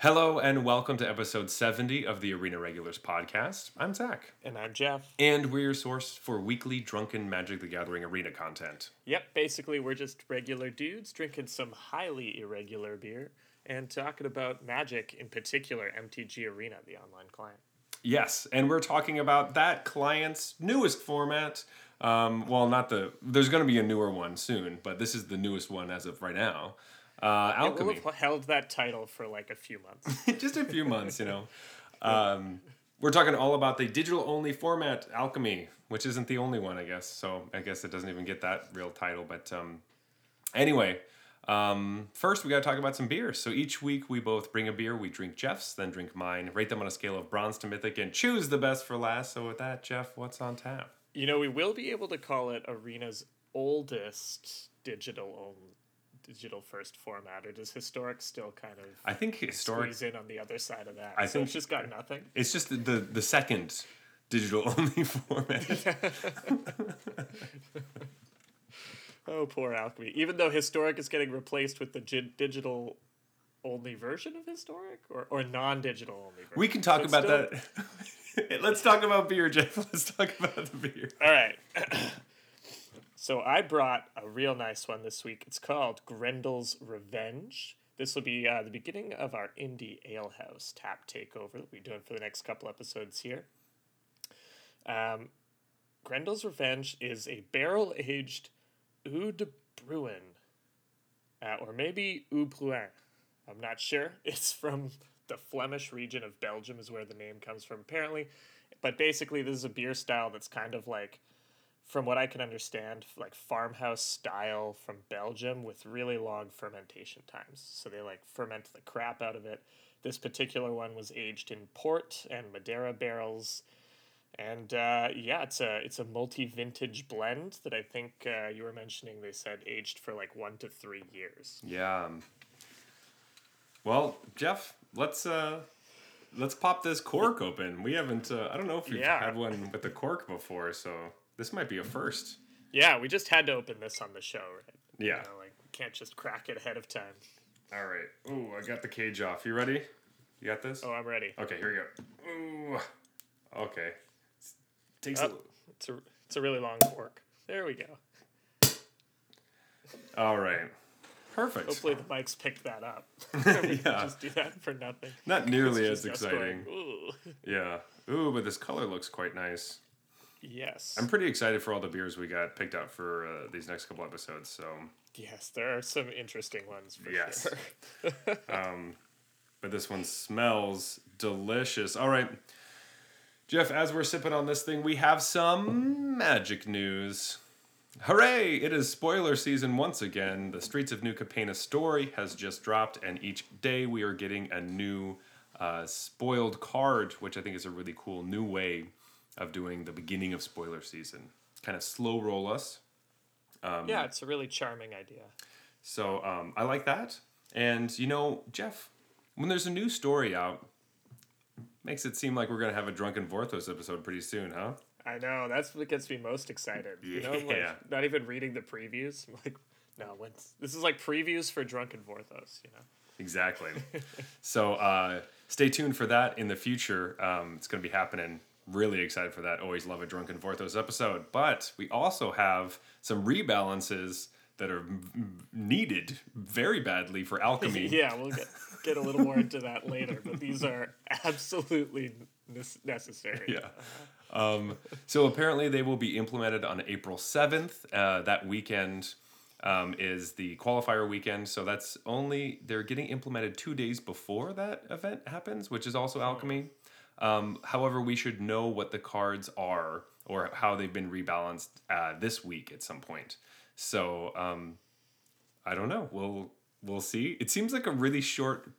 Hello and welcome to episode 70 of the Arena Regulars podcast. I'm Zach, And I'm Jeff. and we're your source for weekly drunken Magic the Gathering arena content. Yep, basically, we're just regular dudes drinking some highly irregular beer and talking about Magic, in particular, MTG Arena, the online client. Yes, and we're talking about that client's newest format. Um, well, not the, there's going to be a newer one soon, but this is the newest one as of right now. Uh, It will have held that title for like a few months. just a few months, you know. Um, we're talking all about the digital only format, Alchemy, which isn't the only one, I guess. So I guess it doesn't even get that real title. But um, anyway, um, first we got to talk about some beers. So each week we both bring a beer. We drink Jeff's, then drink mine, rate them on a scale of bronze to mythic, and choose the best for last. So with that, Jeff, what's on tap? you know, we will be able to call it Arena's oldest digital only. Digital first format, or does historic still kind of I think historic. squeeze in on the other side of that? I so think- it's just got nothing. It's just the, the, the second digital only format. Oh, poor alchemy. Even though historic is getting replaced with the gi- digital only version of historic or, or non-digital only version. We can talk So about still- that. Let's talk about beer, Jeff. Let's talk about the beer. All right. so I brought a real nice one this week. It's called Grendel's Revenge. This will be uh, the beginning of our indie alehouse tap takeover that we're doing for the next couple episodes here. Um, Grendel's Revenge is a barrel aged Eau de Bruin, uh, or maybe Eau Bruin. I'm not sure. It's from the Flemish region of Belgium, is where the name comes from, apparently. But basically, this is a beer style that's kind of like, from what I can understand, like farmhouse style from Belgium with really long fermentation times. So they like ferment the crap out of it. This particular one was aged in port and Madeira barrels. And uh, yeah, it's a it's a multi vintage blend that I think uh, you were mentioning. They said aged for like one to three years. Yeah. um, Well, Jeff, let's uh let's pop this cork open. We haven't uh, I don't know if we've Yeah. had one with the cork before, so this might be a first. Yeah, we just had to open this on the show, right? Yeah. You know, like we can't just crack it ahead of time. All right. Ooh, I got the cage off. You ready? You got this? Oh, I'm ready. Okay, here we go. Ooh. Okay. Takes Oh, it's a it's a really long fork. There we go. All right. Perfect. Hopefully the mics picked that up. Yeah. just do that for nothing. Not nearly as exciting. going, Ooh. Yeah. Ooh, but this color looks quite nice. Yes. I'm pretty excited for all the beers we got picked out for uh, these next couple episodes. So yes, there are some interesting ones for Yes. sure. but this one smells delicious. All right. Jeff, as we're sipping on this thing, we have some magic news. Hooray! It is spoiler season once again. The Streets of New Capenna story has just dropped, and each day we are getting a new uh, spoiled card, which I think is a really cool new way of doing the beginning of spoiler season. Kind of slow roll us. yeah, it's a really charming idea. So um, I like that. And you know, Jeff, when there's a new story out, makes it seem like we're gonna have a drunken Vorthos episode pretty soon, huh? I know that's what gets me most excited. You know, like not even reading the previews. I'm like, no, when's this is like previews for Drunken Vorthos. You know. Exactly. so uh, stay tuned for that in the future. Um, it's gonna be happening. Really excited for that. Always love a drunken Vorthos episode. But we also have some rebalances that are needed very badly for alchemy. Yeah, we'll get get a little more into that later, but these are absolutely necessary. Yeah. Um, so apparently they will be implemented on April 7th. Uh, that weekend um, is the qualifier weekend. So that's only, they're getting implemented two days before that event happens, which is also alchemy. Um, however, we should know what the cards are or how they've been rebalanced uh, this week at some point. So um, I don't know. We'll we'll see. It seems like a really short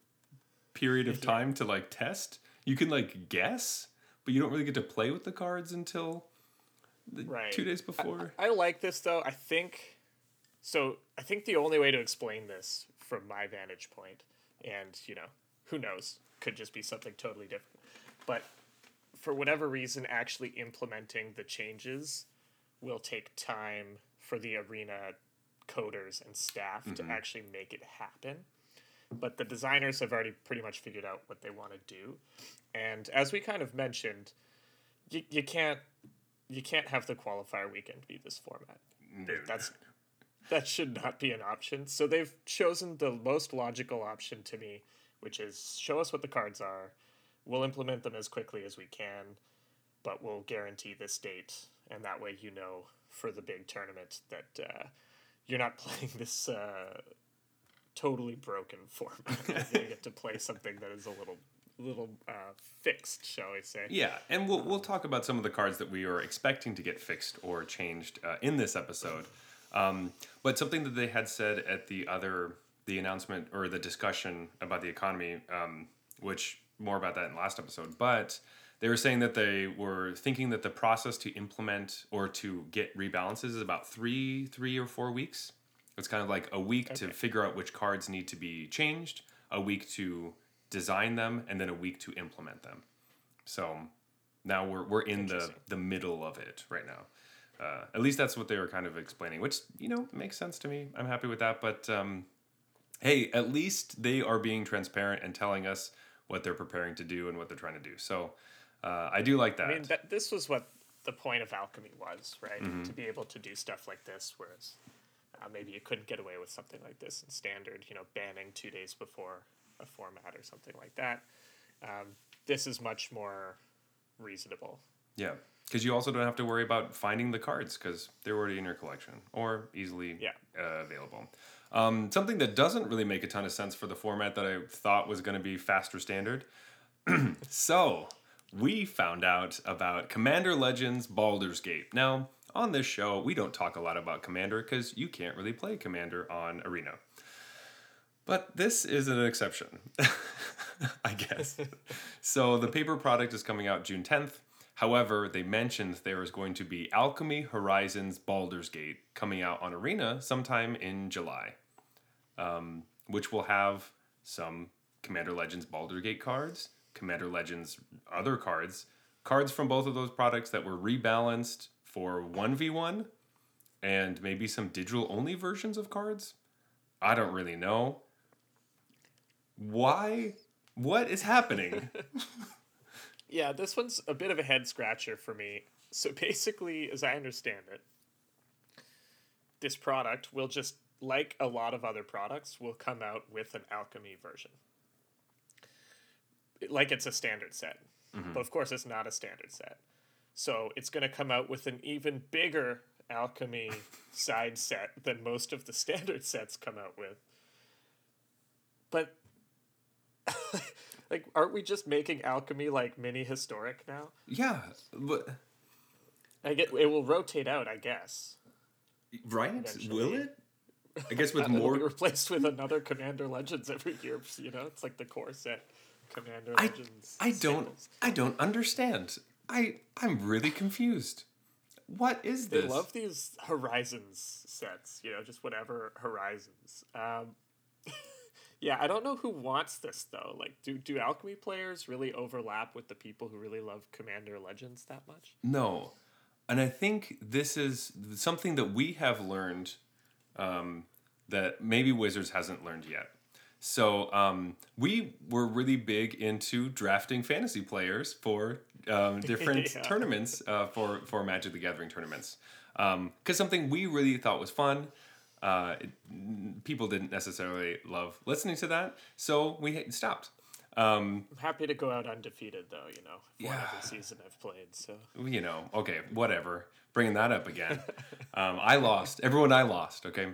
period of time to like test. You can like guess, but you don't really get to play with the cards until the Right. two days before. I like this though. I think so. I think the only way to explain this from my vantage point, and you know, who knows, could just be something totally different. But for whatever reason, actually implementing the changes will take time for the arena coders and staff to mm-hmm. actually make it happen. but the designers have already pretty much figured out what they want to do. And as we kind of mentioned, you, you can't you can't have the qualifier weekend be this format. That's that should not be an option. So they've chosen the most logical option to me, which is show us what the cards are. We'll implement them as quickly as we can, but we'll guarantee this date, and that way you know for the big tournament that uh, you're not playing this uh, totally broken format. you get to play something that is a little little uh, fixed, shall we say? Yeah, and we'll we'll talk about some of the cards that we are expecting to get fixed or changed uh, in this episode. Um, but something that they had said at the other the announcement or the discussion about the economy, um, which more about that in last episode, but they were saying that they were thinking that the process to implement or to get rebalances is about three three or four weeks. It's kind of like a week okay. to figure out which cards need to be changed, a week to design them, and then a week to implement them. So now we're we're in the the middle of it right now. Uh, at least that's what they were kind of explaining, which you know makes sense to me. I'm happy with that. But um, hey, at least they are being transparent and telling us what they're preparing to do and what they're trying to do. So uh, I do like that. I mean, that, this was what the point of alchemy was, right? Mm-hmm. To be able to do stuff like this, whereas uh, maybe you couldn't get away with something like this in standard, you know, banning two days before a format or something like that. Um, this is much more reasonable. Yeah because you also don't have to worry about finding the cards because they're already in your collection or easily yeah. uh, available. Um, something that doesn't really make a ton of sense for the format that I thought was going to be faster standard. so we found out about Commander Legends Baldur's Gate. Now, on this show, we don't talk a lot about Commander because you can't really play Commander on Arena. But this is an exception, I guess. so the paper product is coming out June 10th. However, they mentioned there is going to be Alchemy Horizons Baldur's Gate coming out on Arena sometime in July, um, which will have some Commander Legends Baldur's Gate cards, Commander Legends other cards, cards from both of those products that were rebalanced for 1v1, and maybe some digital only versions of cards. I don't really know. Why? What is happening? Yeah, this one's a bit of a head scratcher for me. So basically, as I understand it, this product will just, like a lot of other products, will come out with an alchemy version. Like it's a standard set. Mm-hmm. But of course, it's not a standard set. So it's going to come out with an even bigger alchemy side set than most of the standard sets come out with. But like, aren't we just making alchemy like mini historic now? Yeah, but I get it will rotate out. I guess. Right? Eventually. Will it? I guess with more replaced with another Commander Legends every year. You know, it's like the core set Commander I, Legends. I don't. I don't understand. I I'm really confused. What is this? They love these Horizons sets. You know, just whatever Horizons. Um, yeah, I don't know who wants this though. Like, do do alchemy players really overlap with the people who really love Commander Legends that much? No, and I think this is something that we have learned um, that maybe Wizards hasn't learned yet. So um, we were really big into drafting fantasy players for um, different yeah. tournaments uh, for for Magic the Gathering tournaments because um, something we really thought was fun uh, it, people didn't necessarily love listening to that, so we stopped. Um, I'm happy to go out undefeated, though. You know, yeah. every season I've played. So you know, okay, whatever. Bringing that up again. um, I lost. Everyone, I lost. Okay,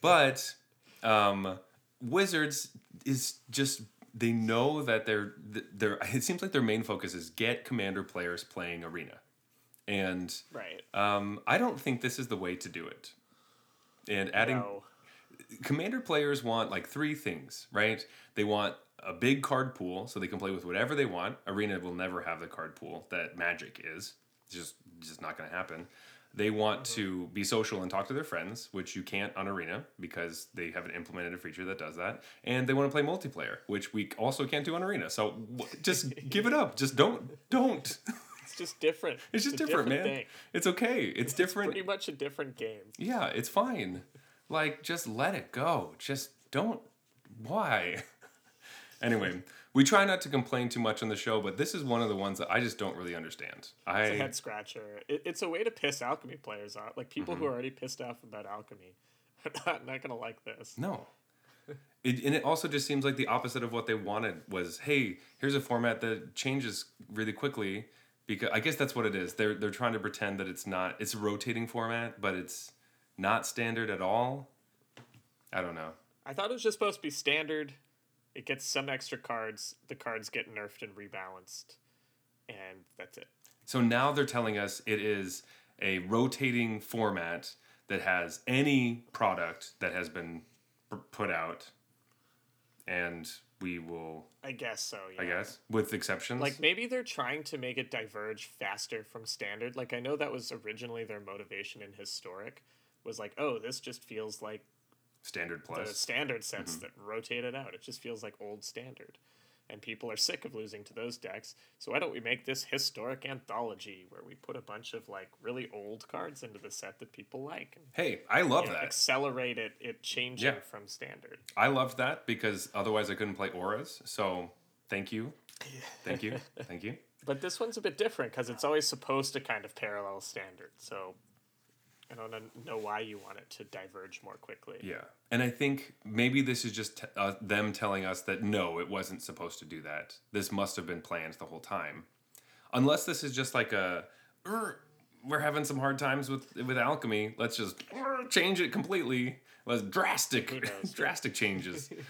but um, Wizards is just they know that they're they're. It seems like their main focus is get commander players playing arena, and right. Um, I don't think this is the way to do it and adding no. commander players want like three things right they want a big card pool so they can play with whatever they want arena will never have the card pool that magic is just just not going to happen they want mm-hmm. to be social and talk to their friends which you can't on arena because they haven't implemented a feature that does that and they want to play multiplayer which we also can't do on arena so just give it up just don't don't It's just different. It's just it's different, different, man. Thing. It's okay. It's, it's different. pretty much a different game. Yeah, it's fine. Like, just let it go. Just don't why? anyway, we try not to complain too much on the show, but this is one of the ones that I just don't really understand. I It's a head scratcher. It, it's a way to piss alchemy players off. Like people Mm-hmm. who are already pissed off about alchemy are not, not gonna like this. No. It, and it also just seems like the opposite of what they wanted was, hey, here's a format that changes really quickly. Because I guess that's what it is. They're they're trying to pretend that it's not. It's a rotating format, but it's not standard at all. I don't know. I thought it was just supposed to be standard. It gets some extra cards. The cards get nerfed and rebalanced, and that's it. So now they're telling us it is a rotating format that has any product that has been put out, and we will, I guess so. Yeah. I guess, with exceptions. Like maybe they're trying to make it diverge faster from standard. Like I know that was originally their motivation in historic, was like, oh, this just feels like standard plus the standard sets Mm-hmm. that rotate it out. It just feels like old standard. And people are sick of losing to those decks. So why don't we make this historic anthology where we put a bunch of like really old cards into the set that people like and Hey, I love that. accelerate it it changing Yeah. from standard. I loved that because otherwise I couldn't play auras. So thank you, thank you, thank you. But this one's a bit different because it's always supposed to kind of parallel standard. So I don't know why you want it to diverge more quickly. Yeah, and I think maybe this is just t- uh, them telling us that no, it wasn't supposed to do that. This must have been planned the whole time, unless this is just like a. "Er, we're having some hard times with with alchemy. Let's just change it completely. Let's drastic, drastic changes.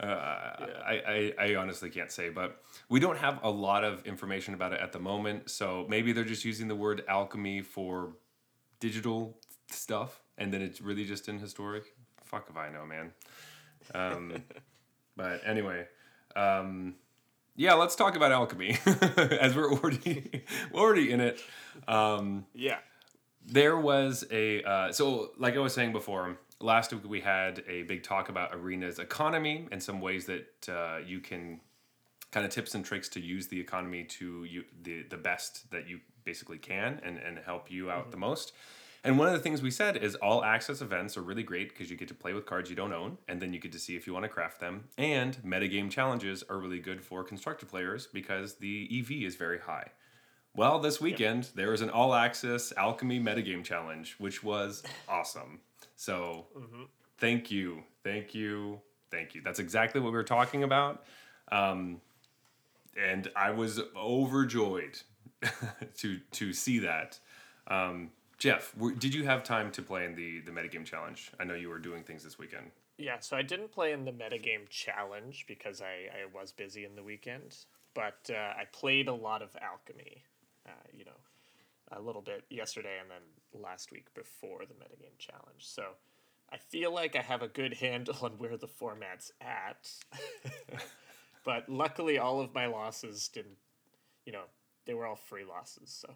Uh, I, I I honestly can't say, but we don't have a lot of information about it at the moment. So maybe they're just using the word alchemy for digital stuff, and then it's really just in historic. Fuck if I know, man. Um, but anyway, um, yeah, let's talk about alchemy as we're already already in it. Um, Yeah. there was a uh, so like I was saying before. Last week we had a big talk about arena's economy and some ways that uh, you can kind of tips and tricks to use the economy to you the the best that you basically can and and help you out the most. And one of the things we said is all access events are really great because you get to play with cards you don't own, and then you get to see if you want to craft them. And metagame challenges are really good for constructed players because the EV is very high. Well, this weekend there was an all access alchemy metagame challenge, which was awesome. So thank you, thank you, thank you. That's exactly what we were talking about. Um, and I was overjoyed to to see that. Um, Jeff, did you have time to play in the the metagame challenge? I know you were doing things this weekend. Yeah, so I didn't play in the metagame challenge because I, I was busy in the weekend, but uh, I played a lot of alchemy, uh, you know, a little bit yesterday and then last week before the metagame challenge. So I feel like I have a good handle on where the format's at. but luckily, all of my losses didn't, you know, they were all free losses, so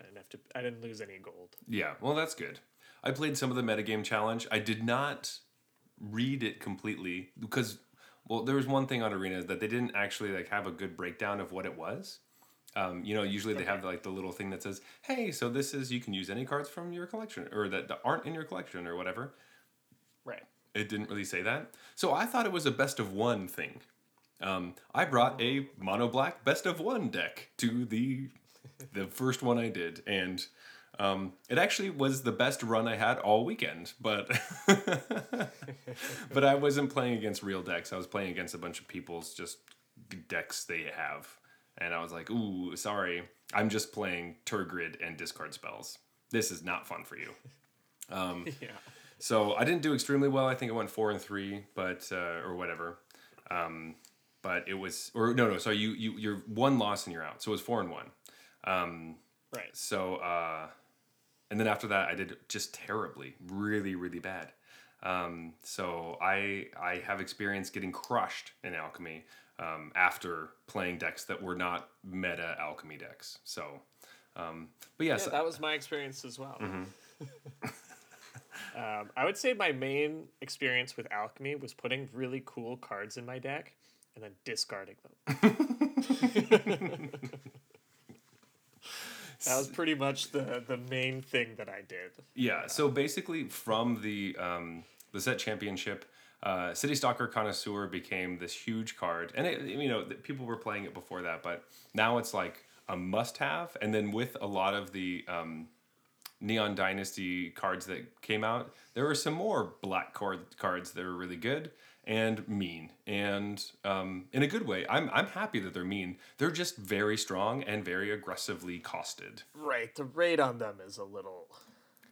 I didn't have to, I didn't lose any gold. Yeah, well, that's good. I played some of the metagame challenge. I did not read it completely because, well, there was one thing on Arena that they didn't actually like have a good breakdown of what it was. Um, you know, usually they have like the little thing that says, "Hey, so this is you can use any cards from your collection or that, that aren't in your collection or whatever." Right. It didn't really say that, so I thought it was a best of one thing. Um, I brought a mono black best of one deck to the the first one I did, and um, it actually was the best run I had all weekend. But but I wasn't playing against real decks. I was playing against a bunch of people's just decks they have, and I was like, "Ooh, sorry, I'm just playing Tergrid and discard spells. This is not fun for you." Yeah. So I didn't do extremely well. I think I went four and three, but uh, or whatever. Um, but it was or no no. So you you you're one loss and you're out. So it was four and one. Um, Right. so uh, and then after that, I did just terribly, really really bad. Um, so I I have experience getting crushed in alchemy um, after playing decks that were not meta alchemy decks. So. Um, but yes, Yeah, that was my experience as well. um, I would say my main experience with alchemy was putting really cool cards in my deck and then discarding them. that was pretty much the the main thing that I did. Yeah. So basically, from the um, the set championship, uh, City Stalker Connoisseur became this huge card, and it, you know people were playing it before that, but now it's like a must-have. And then with a lot of the um, Neon Dynasty cards that came out, there were some more black card cards that were really good and mean, and um, in a good way. I'm I'm happy that they're mean. They're just very strong and very aggressively costed. Right. The raid on them is a little,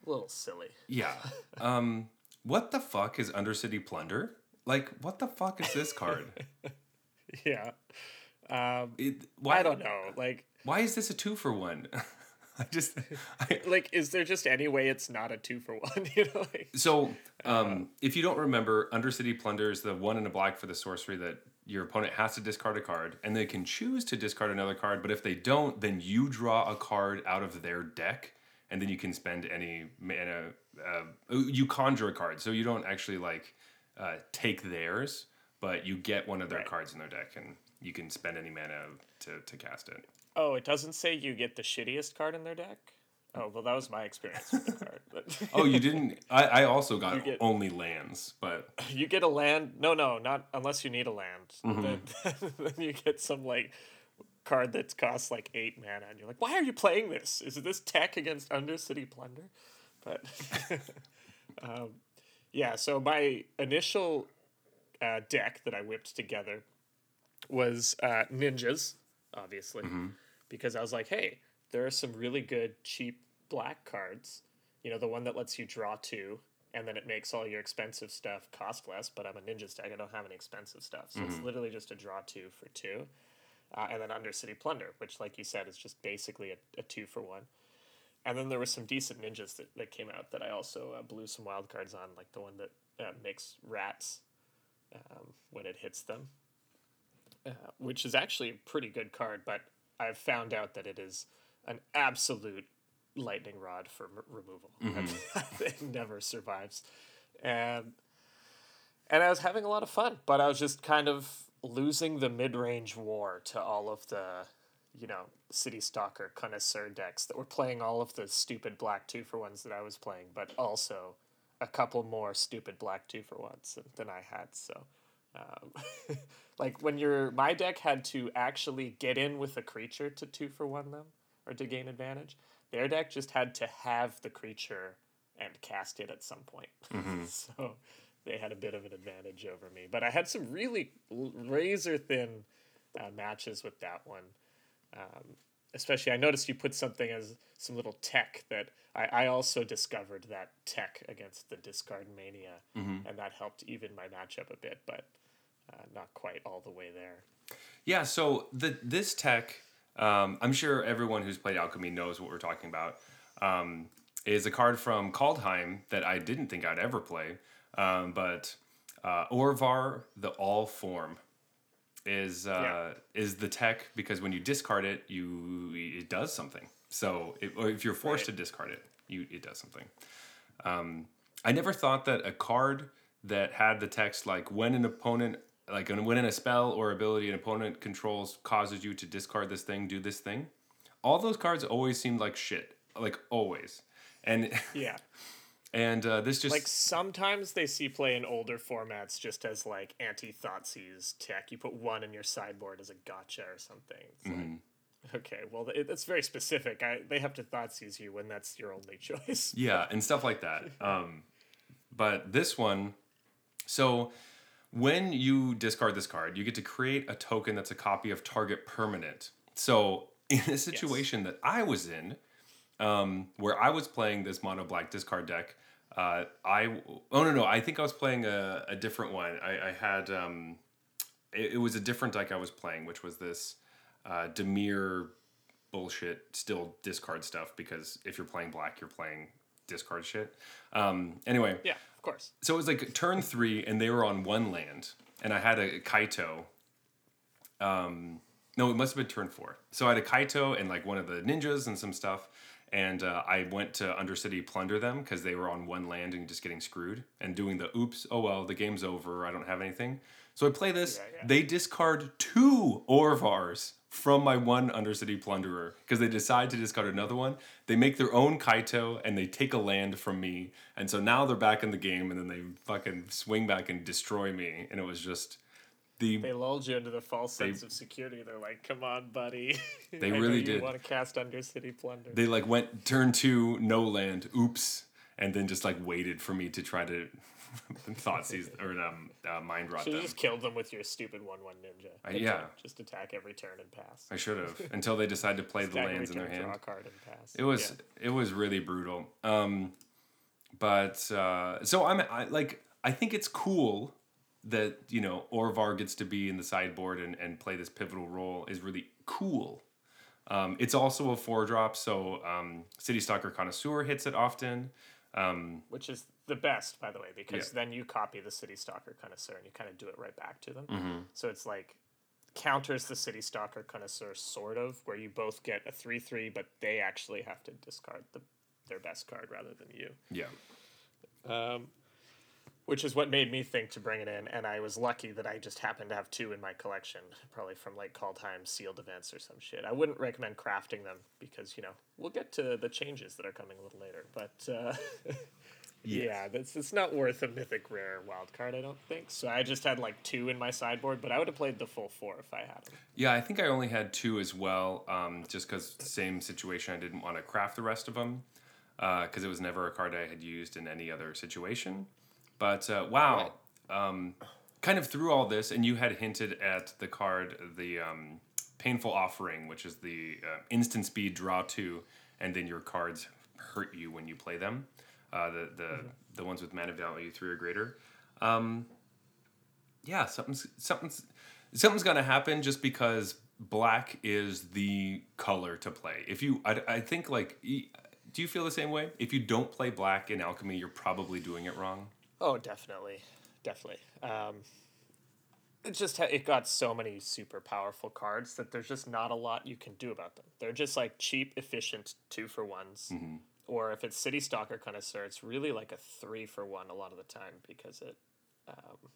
little silly. Yeah. Um, what the fuck is Undercity Plunder? Like, what the fuck is this card? Yeah. Um, It, why I don't know. Like, Why is this a two for one? I just I, like, is there just any way it's not a two for one? You know, like, so um, if you don't remember, Undercity Plunder is the one in a black for the sorcery that your opponent has to discard a card, and they can choose to discard another card. But if they don't, then you draw a card out of their deck, and then you can spend any mana. Uh, you conjure a card, so you don't actually like uh, take theirs, but you get one of their Right. cards in their deck, and you can spend any mana to to cast it. Oh, it doesn't say you get the shittiest card in their deck. Oh well, that was my experience with the card. But Oh, you didn't. I, I also got get- only lands, but you get a land. No, no, not unless you need a land. Mm-hmm. Then, then you get some like card that costs like eight mana, and you're like, why are you playing this? Is this tech against Undercity Plunder? But um, yeah, so my initial uh, deck that I whipped together was uh, ninjas, obviously, because I was like, hey, there are some really good cheap black cards. You know, the one that lets you draw two, and then it makes all your expensive stuff cost less. But I'm a ninja stack; I don't have any expensive stuff, so it's literally just a draw two for two. Uh, and then Undercity Plunder, which, like you said, is just basically a, a two for one. And then there were some decent ninjas that, that came out that I also uh, blew some wild cards on, like the one that uh, makes rats um, when it hits them, uh, which is actually a pretty good card. But I've found out that it is an absolute lightning rod for m- removal. it never survives, and and I was having a lot of fun, but I was just kind of losing the mid range war to all of the you know, City Stalker connoisseur decks that were playing all of the stupid black two for ones that I was playing, but also a couple more stupid black two for ones than I had. So, um, like when your my deck had to actually get in with a creature to two for one them or to gain advantage, their deck just had to have the creature and cast it at some point. so they had a bit of an advantage over me. But I had some really razor thin uh, matches with that one. Um, especially, I noticed you put something as some little tech that I, I also discovered that tech against the discard mania, and that helped even my matchup a bit, but uh, not quite all the way there. Yeah, so the this tech, um, I'm sure everyone who's played Alchemy knows what we're talking about. Um, is a card from Kaldheim that I didn't think I'd ever play, um, but uh, Orvar the All Form is uh, is the tech because when you discard it, you it does something. So if, or if you're forced to discard it, you it does something. Um, I never thought that a card that had the text like when an opponent like when in a spell or ability an opponent controls causes you to discard this thing, do this thing. All those cards always seemed like shit, like always, and Yeah. and uh, this just Like sometimes they see play in older formats just as like anti Thoughtseize tech. You put one in your sideboard as a gotcha or something. It's like, okay, well, it, it's very specific. I, they have to Thoughtseize you when that's your only choice. yeah and stuff like that um but this one so when you discard this card you get to create a token that's a copy of target permanent. So in a situation that i was in um where i was playing this mono black discard deck uh i oh no no i think i was playing a, a different one. I, I had um it, it was a different deck i was playing which was this uh dimir bullshit still discard stuff because if you're playing black you're playing discard shit. Um anyway Yeah, of course. so it was like turn three and they were on one land and i had a kaito um no it must have been turn four so i had a kaito and like one of the ninjas and some stuff and uh, i went to undercity plunder them because they were on one land and just getting screwed and doing the oops oh well the game's over i don't have anything so i play this Yeah, yeah. they discard two orvars from my one Undercity Plunderer because they decide to discard another one. They make their own Kaito and they take a land from me. And so now they're back in the game and then they fucking swing back and destroy me. And it was just the They lulled you into the false sense of security. They're like, "Come on, buddy." They really did. Want to cast Undercity Plunder? they like went turn two, no land, oops, and then just like waited for me to try to thoughtseize or um, uh, mind rot Should them. just killed them with your stupid one-one ninja. I- yeah. Just attack every turn and pass. I should have until they decide to play the lands in their hand. Draw a card and pass. It was it was really brutal. Um, but uh, so I'm I, like I think it's cool that you know Orvar gets to be in the sideboard and, and play this pivotal role is really cool. Um, it's also a four drop, so um, City Stalker Connoisseur hits it often. Um, which is the best, by the way, because Yeah. then you copy the City Stalker Connoisseur and you kind of do it right back to them. Mm-hmm. So it's like counters the City Stalker Connoisseur, sort of, where you both get a 3 3, but they actually have to discard the, their best card rather than you. yeah, Um, which is what made me think to bring it in, and I was lucky that I just happened to have two in my collection, probably from like Kaldheim sealed events or some shit. I wouldn't recommend crafting them because you know we'll get to the changes that are coming a little later, but uh, yeah, that's it's not worth a mythic rare wild card, I don't think. So I just had like two in my sideboard, but I would have played the full four if I had them. yeah. I think I only had two as well, um, just because same situation. I didn't want to craft the rest of them because it was never a card I had used in any other situation. But uh, wow, um, kind of through all this, and you had hinted at the card, the um, Painful Offering, which is the uh, instant speed draw two, and then your cards hurt you when you play them. Uh, the the the ones with mana value three or greater. Um, yeah, something's something's something's gonna happen just because black is the color to play. If you, I, I think like, do you feel the same way? If you don't play black in alchemy, you're probably doing it wrong. Oh, definitely, definitely. Um, it just ha- it got so many super powerful cards that there's just not a lot you can do about them. They're just like cheap, efficient two for ones, or if it's City Stalker kind Connoisseur, it's really like a three for one a lot of the time because it. Um,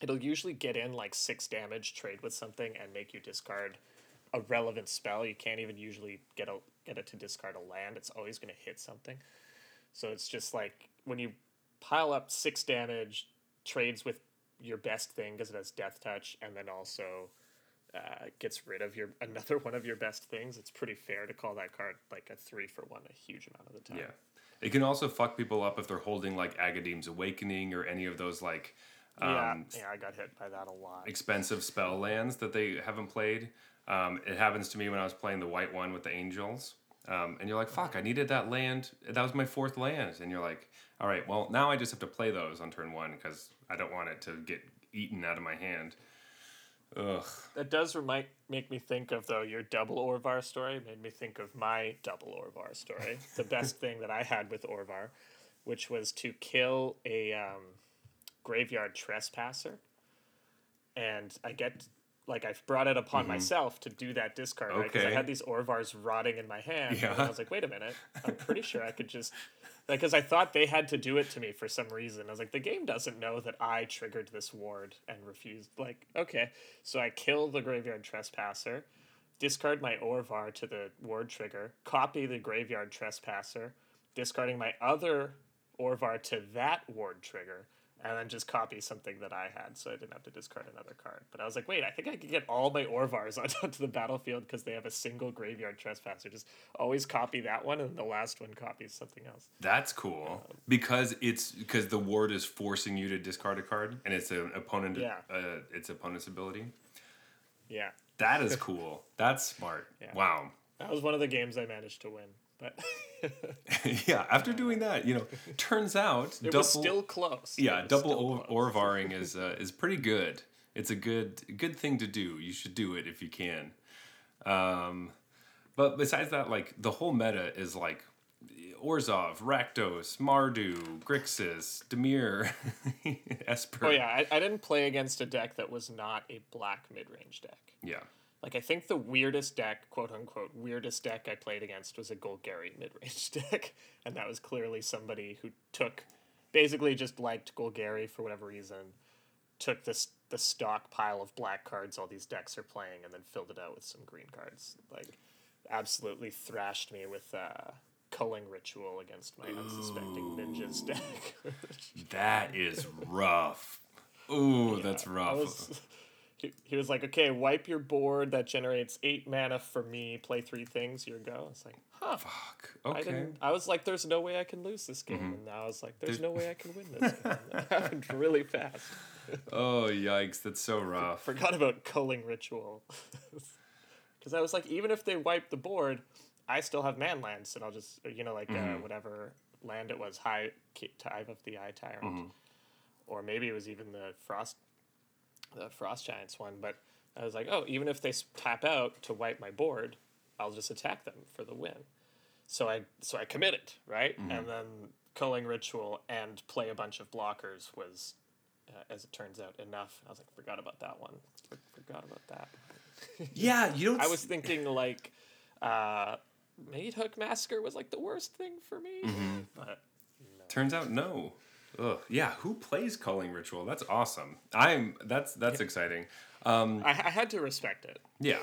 It'll usually get in like six damage, trade with something, and make you discard a relevant spell. You can't even usually get a get it to discard a land. It's always going to hit something. So it's just like when you pile up six damage, trades with your best thing because it has death touch, and then also uh, gets rid of your another one of your best things. It's pretty fair to call that card like a three for one a huge amount of the time. Yeah. It can also fuck people up if they're holding like Agadeem's Awakening or any of those like yeah, um, yeah, I got hit by that a lot. expensive spell lands that they haven't played. Um, it happens to me when I was playing the white one with the angels. Um, and you're like, fuck, I needed that land. That was my fourth land. And you're like, all right, well, now I just have to play those on turn one because I don't want it to get eaten out of my hand. Ugh. That does remind make me think of though your double Orvar story made me think of my double Orvar story. the best thing that I had with Orvar, which was to kill a um, graveyard trespasser, and I get like I've brought it upon myself to do that discard right because I had these Orvars rotting in my hand. And Yeah. I was like, wait a minute, I'm pretty sure I could just. Because I thought they had to do it to me for some reason. I was like, the game doesn't know that I triggered this ward and refused. Like, okay. So I kill the Graveyard Trespasser, discard my Orvar to the ward trigger, copy the Graveyard Trespasser, discarding my other Orvar to that ward trigger, and then just copy something that I had so I didn't have to discard another card. But I was like, wait, I think I could get all my Orvars onto the battlefield because they have a single Graveyard Trespasser. Just always copy that one, and the last one copies something else. That's cool because it's because the ward is forcing you to discard a card and it's an opponent. Yeah. Uh, its opponent's ability. Yeah. That is cool. That's smart. Wow. That was one of the games I managed to win. But yeah. After doing that, you know, turns out it double. was still close. Yeah, double or-. Orvaring is uh, is pretty good. It's a good good thing to do. You should do it if you can. Um, but besides that, like the whole meta is like Orzhov, Rakdos, Mardu, Grixis, Dimir, Esper. Oh yeah, I, I didn't play against a deck that was not a black mid range deck. Yeah. Like I think the weirdest deck, quote unquote, weirdest deck I played against was a Golgari mid range deck, and that was clearly somebody who took, basically just liked Golgari for whatever reason, took this the stock pile of black cards all these decks are playing, and then filled it out with some green cards. Like, absolutely thrashed me with uh, culling ritual against my unsuspecting ninjas deck. That is rough. Ooh, that's I rough. was- he, was like, okay, wipe your board that generates eight mana for me. Play three things. Your go. I was like, huh. Fuck. I Okay. didn't. I was like, "There's no way I can lose this game," mm-hmm. and now I was like, "There's There's- no way I can win this." game. That happened really fast. Oh yikes, that's so rough. Forgot about culling ritual, because I was like, even if they wipe the board, I still have man lands, and I'll just uh, you know like uh, mm-hmm. whatever land it was, high Hive of the Eye Tyrant, mm-hmm. or maybe it was even the frost, the frost giants one. But I was like, oh, even if they tap out to wipe my board, I'll just attack them for the win. So I so I committed right, and then culling ritual and play a bunch of blockers was, uh, as it turns out, enough. I was like, forgot about that one. For- forgot about that. Yeah, you don't. I was thinking like, uh, Meathook Massacre was like the worst thing for me, but Turns out no. Ugh. Yeah, who plays culling ritual? That's awesome. I'm. That's that's exciting. I, I had to respect it. Yeah.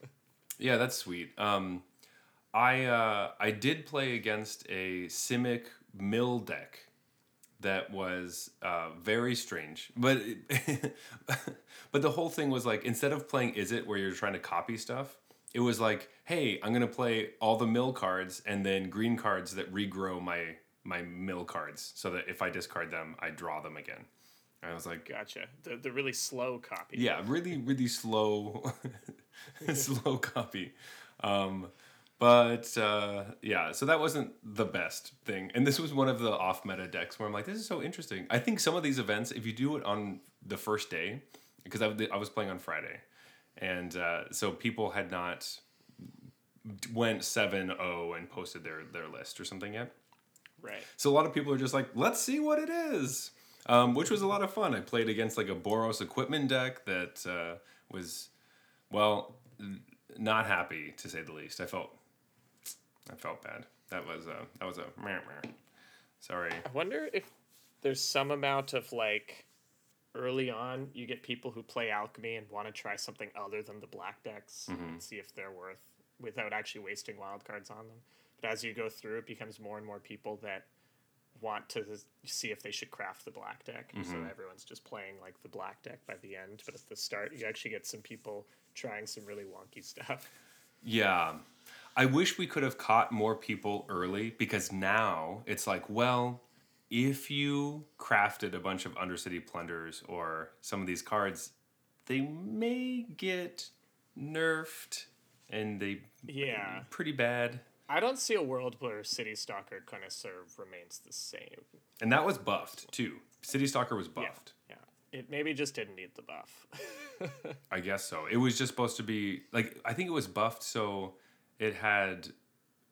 yeah, that's sweet. Um, I uh, I did play against a Simic mill deck that was uh, very strange, but it- but the whole thing was like instead of playing is it where you're trying to copy stuff, it was like hey I'm gonna play all the mill cards and then green cards that regrow my my mill cards so that if I discard them I draw them again. I was like Gotcha. The the really slow copy. yeah, really, really slow, slow copy. Um, but uh, yeah, so that wasn't the best thing. And this was one of the off meta decks where I'm like, this is so interesting. I think some of these events, if you do it on the first day, because I, I was playing on Friday, and uh, so people had not went 7-0 and posted their their list or something yet. Right. So a lot of people are just like, let's see what it is, um, which was a lot of fun. I played against like a Boros equipment deck that uh, was, well, not happy to say the least. I felt, I felt bad. That was a that was a meh, meh. sorry. I wonder if there's some amount of like early on you get people who play alchemy and want to try something other than the black decks and see if they're worth without actually wasting wild cards on them. But as you go through, it becomes more and more people that want to see if they should craft the black deck. So mm-hmm. everyone's just playing like the black deck by the end. But at the start, you actually get some people trying some really wonky stuff. Yeah. I wish we could have caught more people early because now it's like, well, if you crafted a bunch of Undercity Plunders or some of these cards, they may get nerfed and they Yeah. pretty bad. I don't see a world where City Stalker Connoisseur remains the same. And that was buffed too. City Stalker was buffed. Yeah. It maybe just didn't need the buff. I guess so. It was just supposed to be like I think it was buffed so it had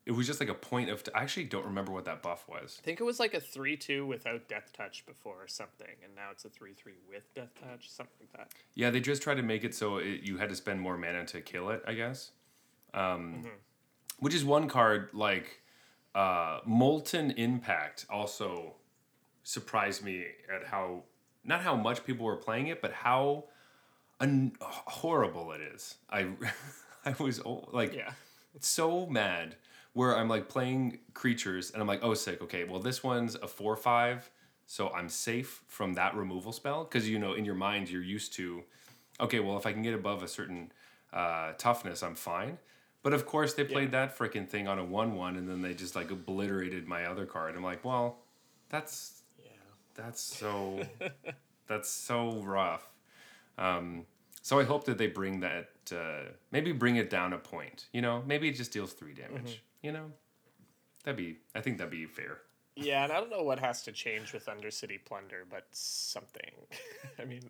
it was just like a point of I actually don't remember what that buff was. I think it was like a 3 2 without Death Touch before or something, and now it's a 3 3 with Death Touch, something like that. Yeah, they just tried to make it so it, you had to spend more mana to kill it, I guess. Um, Which is one card like uh, Molten Impact also surprised me at how not how much people were playing it, but how un- horrible it is. I I was like Yeah. so mad where I'm like playing creatures and I'm like, oh, sick. Okay, well, this one's a four five, so I'm safe from that removal spell because you know in your mind you're used to, okay, well, if I can get above a certain uh, toughness, I'm fine. But of course, they played that freaking thing on a one one and then they just like obliterated my other card. I'm like, well, that's Yeah. that's so that's so rough. Um, so I hope that they bring that uh, maybe bring it down a point. You know, maybe it just deals three damage. You know, that'd be I think that'd be fair. Yeah, and I don't know what has to change with Undercity Plunder, but something. I mean,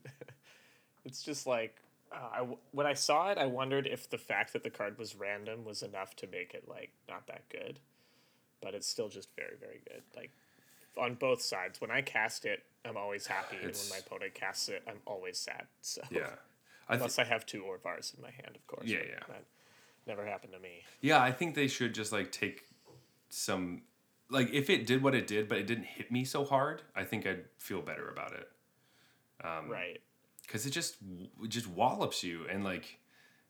it's just like uh, I when I saw it, I wondered if the fact that the card was random was enough to make it like not that good, but it's still just very very good. Like on both sides, when I cast it, I'm always happy, and when my opponent casts it, I'm always sad. So Yeah, I th- unless I have two Orvars in my hand, of course. Yeah, yeah. That never happened to me. yeah. I think they should just like take some like if it did what it did, but it didn't hit me so hard. I think I'd feel better about it. Um, right. Because it just it just wallops you and like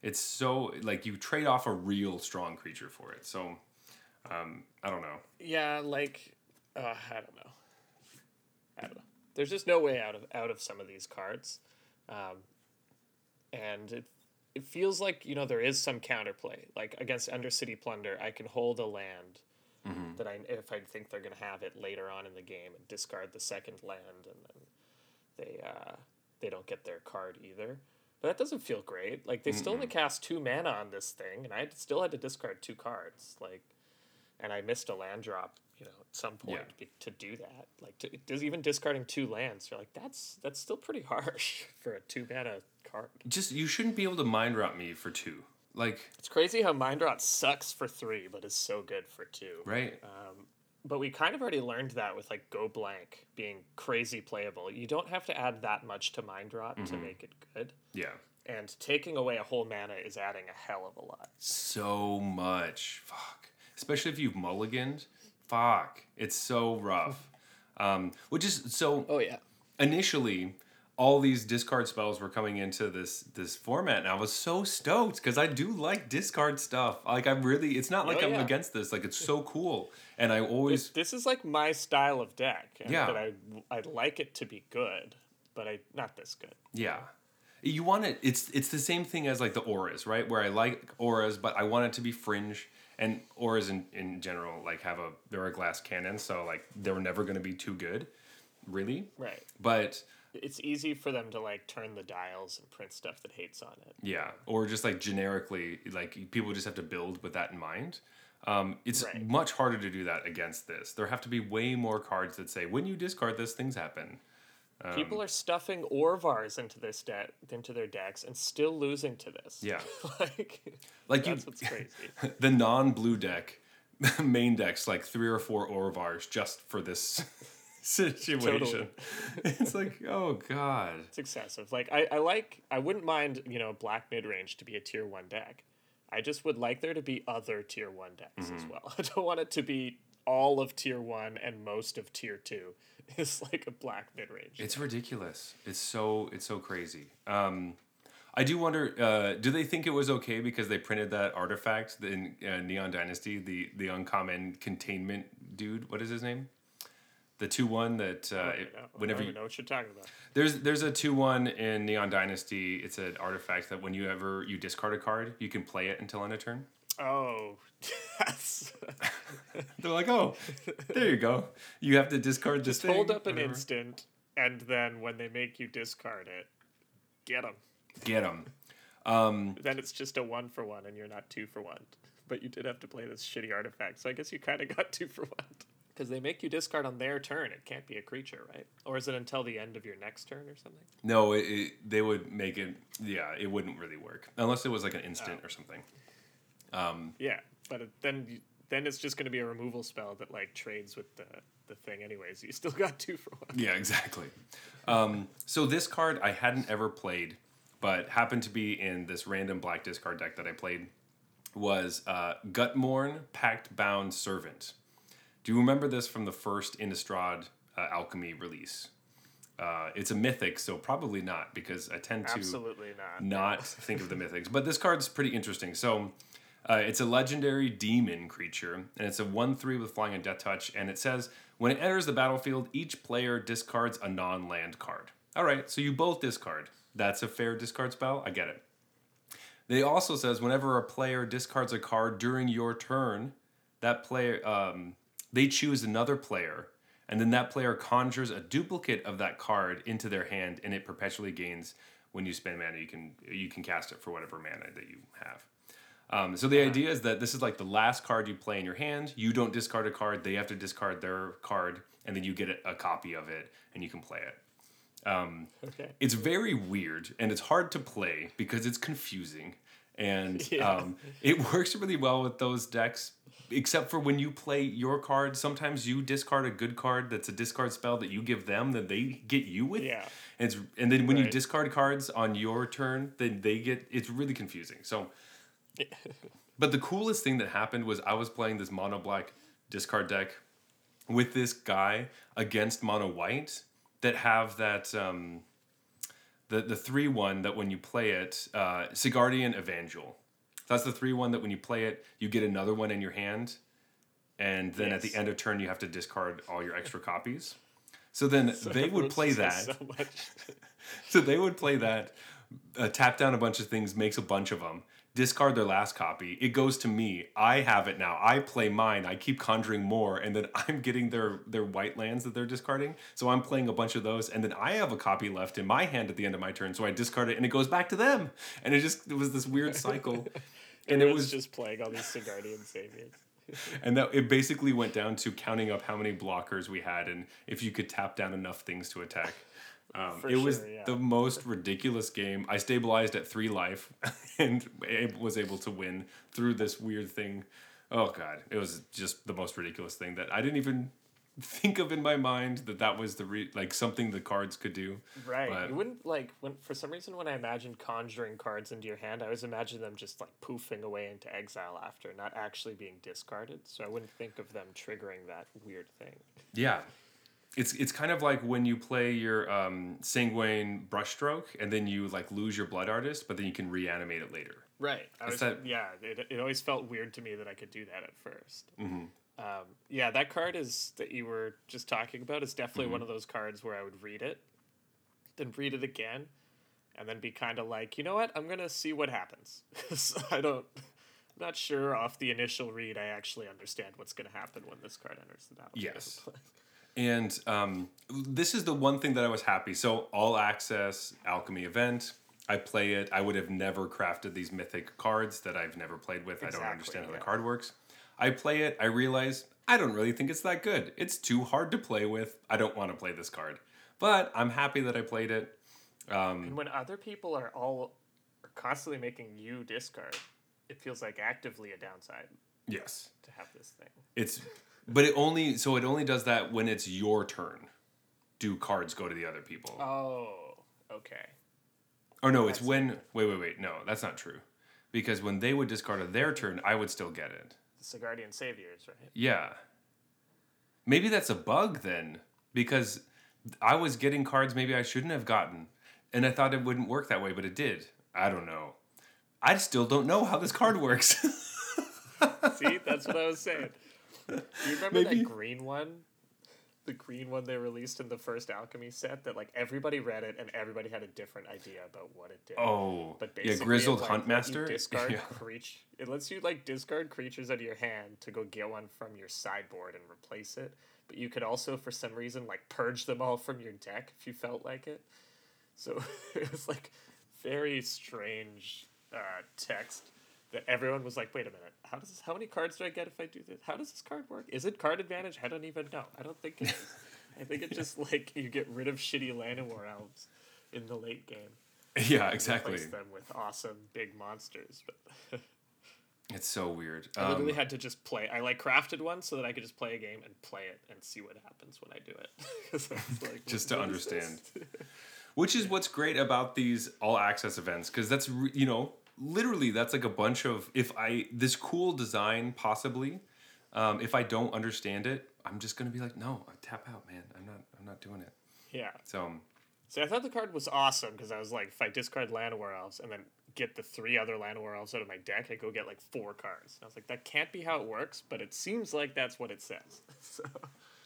it's so like you trade off a real strong creature for it. So um, I don't know. Yeah, like uh, I don't know. I don't know. There's just no way out of out of some of these cards, um, and it it feels like you know there is some counterplay. Like against Undercity Plunder, I can hold a land Mm-hmm. that I if I think they're gonna have it later on in the game and discard the second land, and then they uh, they don't get their card either. But that doesn't feel great. Like they still only cast two mana on this thing, and I still had to discard two cards. Like, and I missed a land drop, you know, at some point Yeah. to do that. Like, to, does even discarding two lands, you're like, that's that's still pretty harsh for a two mana card. Just you shouldn't be able to mind rot me for two. Like It's crazy how Mind Rot sucks for three, but is so good for two. right. Um, but we kind of already learned that with like Go Blank being crazy playable. You don't have to add that much to Mind Rot to Mm-hmm. make it good. yeah. And taking away a whole mana is adding a hell of a lot. So much. Fuck. Especially if you've mulliganed. Fuck. It's so rough. Um, which is so Oh yeah. initially all these discard spells were coming into this this format and I was so stoked because I do like discard stuff. Like I'm really it's not like Oh, I'm yeah. against this. Like it's so cool. And I always This is like my style of deck. And Yeah. That I I like it to be good, but I not this good. Yeah. You want it it's it's the same thing as like the auras, right? Where I like auras, but I want it to be fringe. And auras in, in general, like have a they're a glass cannon, so like they're never gonna be too good. Really. Right. But It's easy for them to like turn the dials and print stuff that hates on it. yeah. Or just like generically, like people just have to build with that in mind. Um, it's Right. much harder to do that against this. There have to be way more cards that say when you discard this, things happen. Um, People are stuffing Orvars into this deck into their decks and still losing to this. Yeah. like Like you, that's what's crazy. the non-blue deck main decks like three or four Orvars just for this situation. It's like, oh god. It's excessive. Like I, I like I wouldn't mind, you know, black mid range to be a tier one deck. I just would like there to be other tier one decks as Mm-hmm. well. I don't want it to be all of tier one and most of tier two is like a black mid range. It's ridiculous. It's so it's so crazy. Um, I do wonder. Uh, do they think it was okay because they printed that artifact in uh, Neon Dynasty, the the uncommon containment dude? What is his name? The two one that uh, it- whenever you, know what you're talking about. there's there's a two one in Neon Dynasty. It's an artifact that when you ever you discard a card, you can play it until end of turn. Oh, that's They're like, oh, there you go. You have to discard this just thing. hold up an whatever. instant, and then when they make you discard it, get them. Get them. Then it's just a one for one, and you're not two for one. But you did have to play this shitty artifact, so I guess you kind of got two for one. Because they make you discard on their turn. It can't be a creature, right? Or is it until the end of your next turn or something? No, it, it, they would make it. Yeah, it wouldn't really work unless it was like an instant or something. Yeah, but it, then you, then it's just going to be a removal spell that like trades with the the thing anyways. You still got two for one. Yeah, exactly. Um, so this card I hadn't ever played, but happened to be in this random black discard deck that I played. Was uh, Gutmorn Pactbound Servant. Do you remember this from the first Innistrad uh, Alchemy release? Uh, it's a mythic, so probably not because I tend to Absolutely not. not think of the mythics. But this card's pretty interesting. So uh, it's a legendary demon creature, and it's a 1 3 with flying and death touch. And it says when it enters the battlefield, each player discards a non land card. All right, so you both discard. That's a fair discard spell. I get it. They also says whenever a player discards a card during your turn, that player um, they choose another player, and then that player conjures a duplicate of that card into their hand, and it perpetually gains when you spend mana. You can you can cast it for whatever mana that you have. Um, so the idea is that this is like the last card you play in your hand. You don't discard a card; they have to discard their card, and then you get a, a copy of it, and you can play it. Okay. It's very weird and it's hard to play because it's confusing. And Yeah. um, it works really well with those decks, except for when you play your card. Sometimes you discard a good card that's a discard spell that you give them that they get you with. Yeah. And, it's, and then when you discard cards on your turn, then they get it's really confusing. So, but the coolest thing that happened was I was playing this mono black discard deck with this guy against mono white that have that um the the three one that when you play it, uh, Sigardian Evangel. That's the three one that when you play it, you get another one in your hand, and then at the end of turn you have to discard all your extra copies. So then So they would play that. so. So they would play that, uh, tap down a bunch of things, makes a bunch of them, discard their last copy. It goes to me. I have it now. I play mine. I keep conjuring more, and then I'm getting their their white lands that they're discarding. So I'm playing a bunch of those, and then I have a copy left in my hand at the end of my turn. So I discard it, and it goes back to them. And it just it was this weird cycle. And it was just playing all these Sigardian saviors. and that it basically went down to counting up how many blockers we had and if you could tap down enough things to attack. Um, it was yeah. the most ridiculous game. I stabilized at three life and was able to win through this weird thing. Oh god, it was just the most ridiculous thing that I didn't even think of in my mind that that was the re- like something the cards could do. Right. But- you wouldn't like when for some reason when I imagined conjuring cards into your hand, I always imagined them just like poofing away into exile after, not actually being discarded. So I wouldn't think of them triggering that weird thing. Yeah. It's it's kind of like when you play your um, sanguine brushstroke and then you like lose your blood artist, but then you can reanimate it later. Right. Was, that- yeah, it, it always felt weird to me that I could do that at 1st Mm-hmm. Um, yeah, that card is that you were just talking about is definitely Mm-hmm. one of those cards where I would read it, then read it again, and then be kind of like, you know what, I'm gonna see what happens. I don't, I'm not sure off the initial read I actually understand what's gonna happen when this card enters the battlefield. Yes. And um, this is the one thing that I was happy. So all access alchemy event. I play it. I would have never crafted these mythic cards that I've never played with. I don't Exactly, understand how yeah. the card works. I play it. I realize I don't really think it's that good. It's too hard to play with. I don't want to play this card. But I'm happy that I played it. Um, and when other people are all are constantly making you discard, it feels like actively a downside Yes. to have this thing. It's but it only so it only does that when it's your turn. Do cards go to the other people? Oh, okay. Or no, it's when. Wait, wait, wait. No, that's not true. Because when they would discard of their turn, I would still get it. The Sigardian Saviors, right? Yeah. Maybe that's a bug then, because I was getting cards maybe I shouldn't have gotten, and I thought it wouldn't work that way, but it did. I don't know. I still don't know how this card works. See, that's what I was saying. Do you remember Maybe- that green one? The green one they released in the first Alchemy set that like everybody read it and everybody had a different idea about what it did. oh, But yeah, grizzled it, like, hunt let you master. discard Yeah. creature. It lets you like discard creatures out of your hand to go get one from your sideboard and replace it. But you could also, for some reason, like purge them all from your deck if you felt like it. So it was like very strange uh, text that everyone was like, "Wait a minute, how does this, how many cards do I get if I do this? How does this card work? Is it card advantage? I don't even know. I don't think it is. I think it's just like you get rid of shitty Llanowar elves in the late game." Yeah, and exactly. replace them with awesome big monsters. But It's so weird. I literally Um, had to just play. I like crafted one so that I could just play a game and play it and see what happens when I do it. Like, Just to what is this?" understand. which is what's great about these all access events because that's re- you know literally that's like a bunch of if i this cool design possibly um, if i don't understand it i'm just gonna be like no I tap out man i'm not i'm not doing it yeah. so um, So I thought the card was awesome because I was like, if I discard Llanowar elves and then get the three other Llanowar elves out of my deck, I go get like four cards. And I was like, that can't be how it works, but it seems like that's what it says. so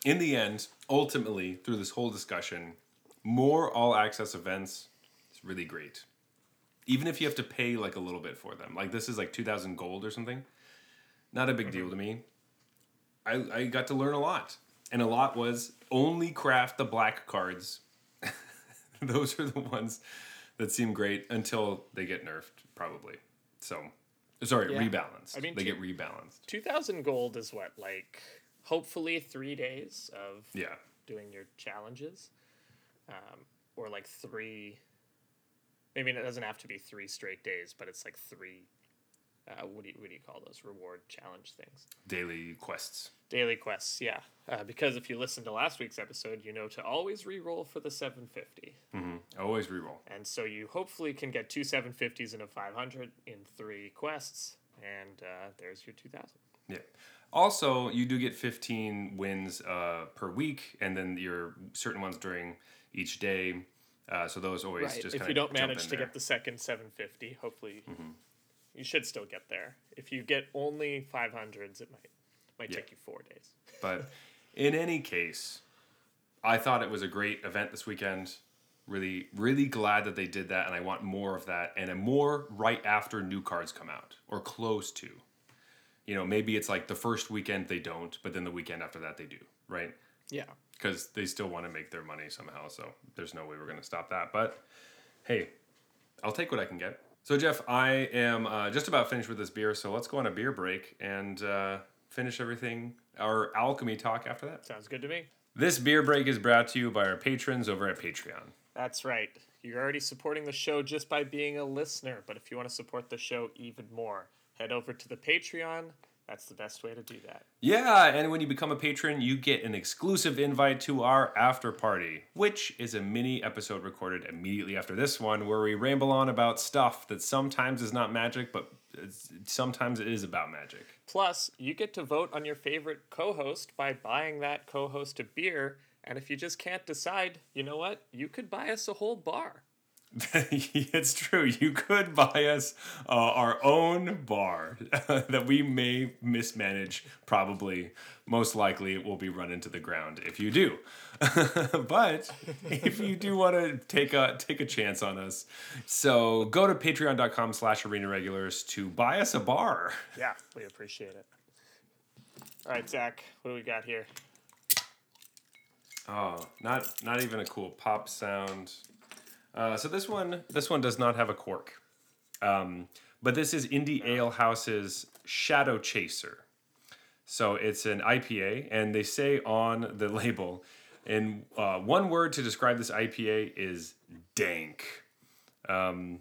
in the end ultimately through this whole discussion more all access events is really great even if you have to pay like a little bit for them like this is like 2000 gold or something not a big deal to me. I, I got to learn a lot and a lot was only craft the black cards. Those are the ones that seem great until they get nerfed probably. So sorry Yeah. rebalanced. I mean, they two- get rebalanced. 2000 gold is what, like, hopefully three days of yeah. doing your challenges, um, or like three. I mean, it doesn't have to be three straight days, but it's like three. Uh, what do you what do you call those reward challenge things? daily quests Daily quests, yeah. Uh, because if you listen to last week's episode, you know to always re-roll for the 750, Mm-hmm. Always re-roll. and so you hopefully can get two 750s and a 500 in three quests, and uh, there's your 2000. Yeah. Also, you do get 15 wins uh, per week, and then your certain ones during each day. Uh, so those always Right. just If you don't manage to there. get the second 750, hopefully Mm-hmm. you should still get there. If you get only 500s, it might might Yeah. take you four days. But in any case, I thought it was a great event this weekend. Really, really glad that they did that, and I want more of that, and a more right after new cards come out or close to. You know, maybe it's like the first weekend they don't, but then the weekend after that they do, right? Yeah. Because they still want to make their money somehow. So there's no way we're going to stop that. But hey, I'll take what I can get. So Jeff, I am uh, just about finished with this beer, so let's go on a beer break and uh, finish everything our alchemy talk after that. Sounds good to me. This beer break is brought to you by our patrons over at Patreon. That's right. You're already supporting the show just by being a listener, but if you want to support the show even more, head over to the Patreon. That's the best way to do that. Yeah, and when you become a patron, you get an exclusive invite to our after party, which is a mini episode recorded immediately after this one, where we ramble on about stuff that sometimes is not magic, but sometimes it is about magic. Plus, you get to vote on your favorite co host by buying that co host a beer. And if you just can't decide, you know what? You could buy us a whole bar. it's true. You could buy us uh, our own bar that we may mismanage. Probably, most likely, it will be run into the ground if you do. but if you do want to take a take a chance on us, so go to Patreon.com/slash Arena Regulars to buy us a bar. Yeah, we appreciate it. All right, Zach, what do we got here? Oh, not not even a cool pop sound. Uh, so this one this one does not have a cork, um, but this is Indie Ale House's Shadow Chaser. So it's an IPA, and they say on the label, and uh, one word to describe this IPA is dank. Um,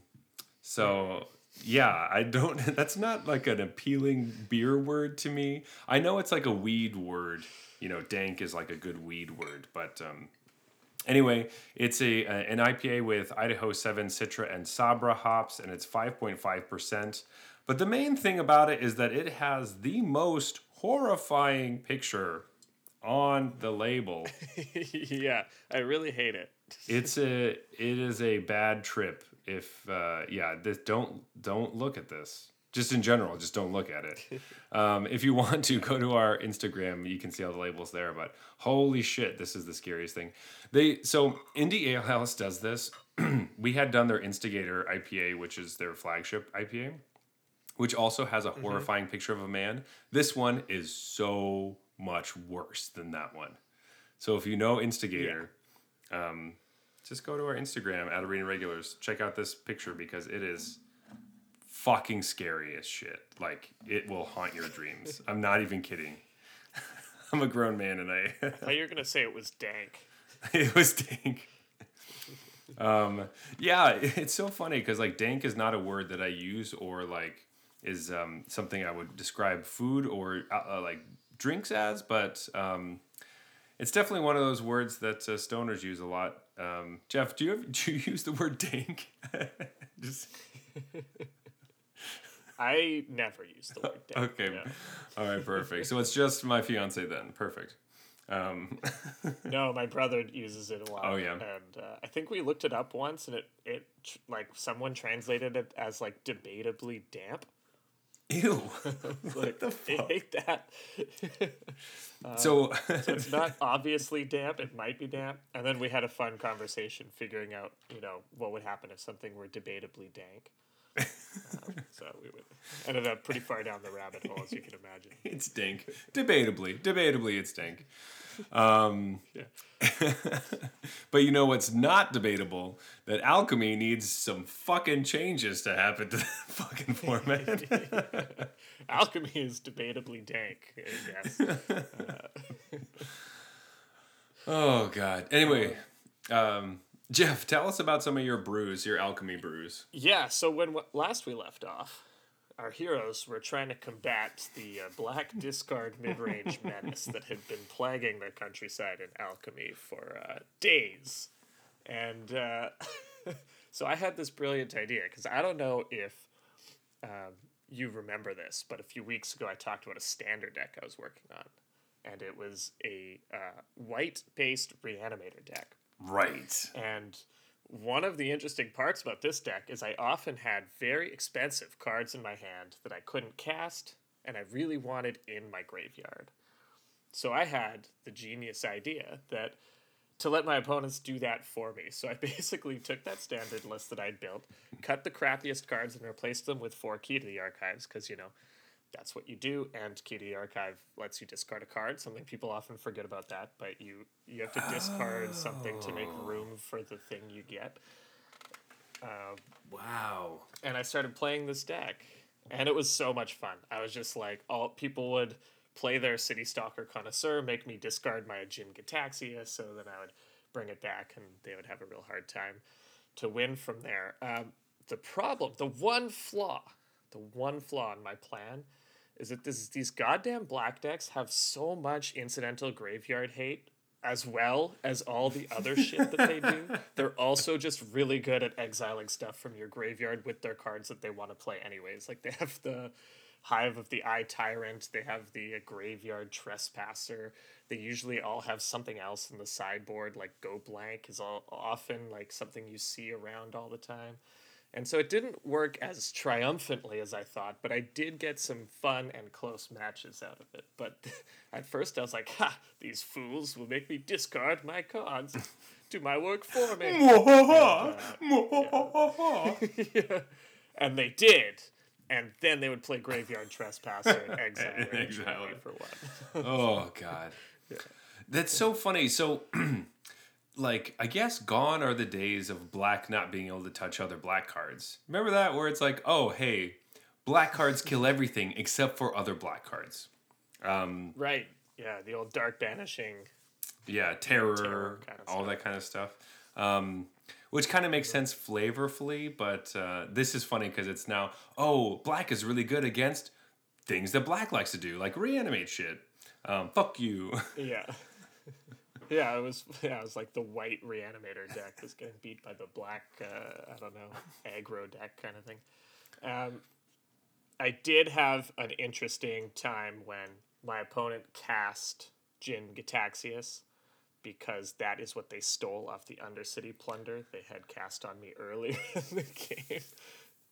so yeah, I don't. That's not like an appealing beer word to me. I know it's like a weed word. You know, dank is like a good weed word, but um, anyway, it's a, an IPA with Idaho Seven Citra and Sabro hops, and it's five point five percent. But the main thing about it is that it has the most horrifying picture on the label. yeah, I really hate it. it's a it is a bad trip if uh yeah this don't don't look at this just in general just don't look at it. Um if you want to go to our instagram. You can see all the labels there but holy shit this is the scariest thing. They so indie ale house does this. We had done their instigator ipa which is their flagship ipa which also has a horrifying picture of a man. This one is so much worse than that one. So if you know instigator um, just go to our Instagram at Arena Regulars. Check out this picture because it is fucking scary as shit. Like it will haunt your dreams. I'm not even kidding. I'm a grown man and I I thought you were gonna say it was dank. it was dank. Um, yeah, it's so funny because like dank is not a word that I use or like is um, something I would describe food or uh, uh, like drinks as, but um, it's definitely one of those words that uh, stoners use a lot. Um, Jeff, do you ever, do you use the word dank? Just I never use the word dank. okay, no. all right, perfect. So it's just my fiance then. Perfect. Um, No, my brother uses it a lot. Oh, yeah. and uh, I think we looked it up once, and it it tr- like someone translated it as like debatably damp. ew. Like the fuck? I hate that. so it's not obviously damp. It might be damp. And then we had a fun conversation figuring out, you know, what would happen if something were debatably dank. So we would, ended up pretty far down the rabbit hole, as you can imagine. it's dank. Debatably, debatably, it's dank. Um, Yeah. but you know what's not debatable? That alchemy needs some fucking changes to happen to that fucking format. Alchemy is debatably dank. Yes. oh god. Anyway, um, Jeff, tell us about some of your brews, your alchemy brews. Yeah, so when w- last we left off, our heroes were trying to combat the uh, black discard mid range menace that had been plaguing the countryside in alchemy for uh, days. And uh, so I had this brilliant idea because I don't know if um, you remember this, but a few weeks ago I talked about a standard deck I was working on. And it was a uh, white based reanimator deck Right. and one of the interesting parts about this deck is I often had very expensive cards in my hand that I couldn't cast and I really wanted in my graveyard. So I had the genius idea that to let my opponents do that for me. So I basically took that standard list that I'd built, cut the crappiest cards, and replaced them with four key to the archives because, you know, that's what you do. And the archive lets you discard a card. Something people often forget about that, but you you have to discard oh. something to make room for the thing you get. Um, wow. And I started playing this deck, and it was so much fun. I was just like, all people would play their Citystalker Connoisseur, make me discard my Jin Gitaxias, so then I would bring it back, and they would have a real hard time to win from there. Um, the problem, the one flaw, the one flaw in my plan is that this these goddamn black decks have so much incidental graveyard hate as well as all the other shit that they do. They're also just really good at exiling stuff from your graveyard with their cards that they want to play anyways. Like they have the Hive of the Eye Tyrant, they have the Graveyard Trespasser. They usually all have something else in the sideboard, like Go Blank is all often like something you see around all the time. And so it didn't work as triumphantly as I thought, but I did get some fun and close matches out of it. But at first I was like, ha, these fools will make me discard my cards. Do my work for me. and, uh, yeah. and they did. And then they would play Graveyard Trespasser and Exile. and for one. oh, God. Yeah. That's so funny. So like I guess gone are the days of black not being able to touch other black cards. Remember that where it's like, oh hey, black cards kill everything except for other black cards. Um, right. Yeah, the old dark banishing. Yeah, terror, terror kind of all stuff. that kind of stuff. Um, which kind of makes sense flavorfully, but uh, this is funny because it's now oh black is really good against things that black likes to do, like reanimate shit. Um, fuck you. Yeah. Yeah, it was. Yeah, it was like the white reanimator deck was getting beat by the black. Uh, I don't know, aggro deck kind of thing. Um, I did have an interesting time when my opponent cast Jin Gitaxias because that is what they stole off the Undercity Plunder they had cast on me earlier in the game.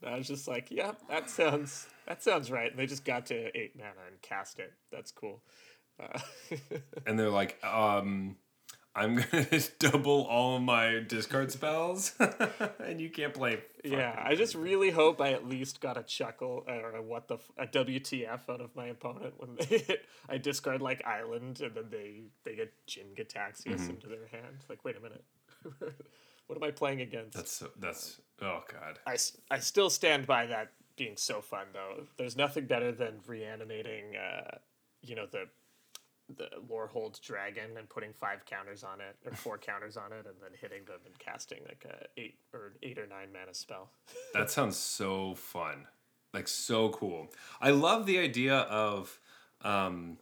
And I was just like, "Yeah, that sounds that sounds right." And they just got to eight mana and cast it. That's cool. Uh, and they're like, um, I'm gonna double all of my discard spells, and you can't play. Yeah, I just really hope I at least got a chuckle or a what the a WTF out of my opponent when they hit. I discard like Island, and then they they get Jin Gitaxias mm-hmm. into their hand. Like, wait a minute, what am I playing against? That's so, that's oh god. I I still stand by that being so fun though. There's nothing better than reanimating. Uh, you know the the Lorehold dragon and putting five counters on it or four counters on it and then hitting them and casting like a eight or eight or nine mana spell. that sounds so fun. Like so cool. I love the idea of um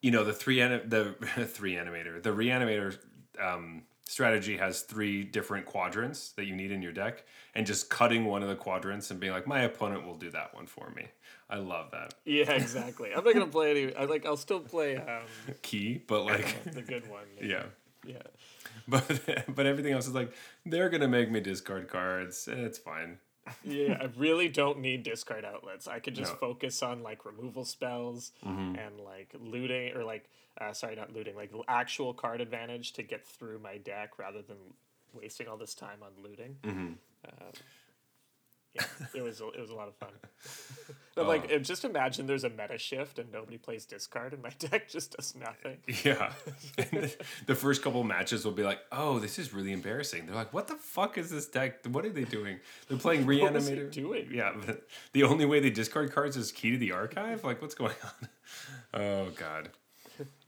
you know the three anim- the three animator the reanimator um strategy has three different quadrants that you need in your deck and just cutting one of the quadrants and being like my opponent will do that one for me. I love that. Yeah exactly. I'm not gonna play any i like i'll still play um, key but like the good one yeah. Yeah. But but everything else is like they're gonna make me discard cards it's fine yeah, I really don't need discard outlets. I could just no. focus on like removal spells mm-hmm. and like looting or like uh, sorry, not looting, like actual card advantage to get through my deck rather than wasting all this time on looting. Mm-hmm. Um, yeah, it was it was a lot of fun. but oh. like, uh. just imagine there's a meta shift and nobody plays discard, and my deck just does nothing. Yeah, the first couple matches will be like, "Oh, this is really embarrassing." They're like, "What the fuck is this deck? What are they doing? They're playing reanimator." doing? Yeah, the only way they discard cards is key to the archive. Like, what's going on? Oh God.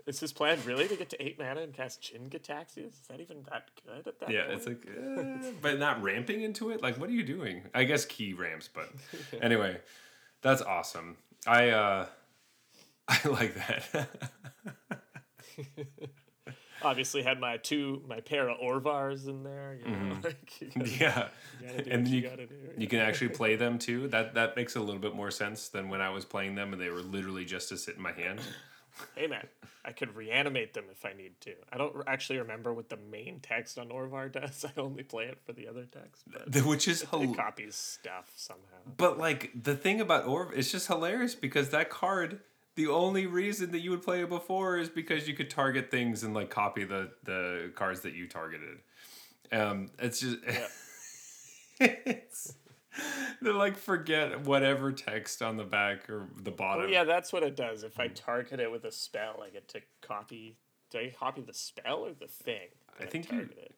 Is his plan really to get to eight mana and cast Jin Gitaxias? Is that even that good at that point? yeah, point? it's like, uh, but not ramping into it. Like, what are you doing? I guess key ramps, but anyway, that's awesome. I uh, I like that. Obviously, had my two my pair of Orvars in there. You know, mm-hmm. like gotta, yeah, you and you, you, do, you can actually play them too. That that makes a little bit more sense than when I was playing them and they were literally just to sit in my hand. Hey man, I could reanimate them if I need to. I don't actually remember what the main text on Orvar does. I only play it for the other text, but Which is it hilarious. copies stuff somehow. But like the thing about Orv, it's just hilarious because that card, the only reason that you would play it before is because you could target things and like copy the the cards that you targeted. Um, it's just it's they like forget whatever text on the back or the Oh bottom. yeah, that's what it does. If I target it with a spell, I get to copy. Do I copy the spell or the thing? I think you- targeted?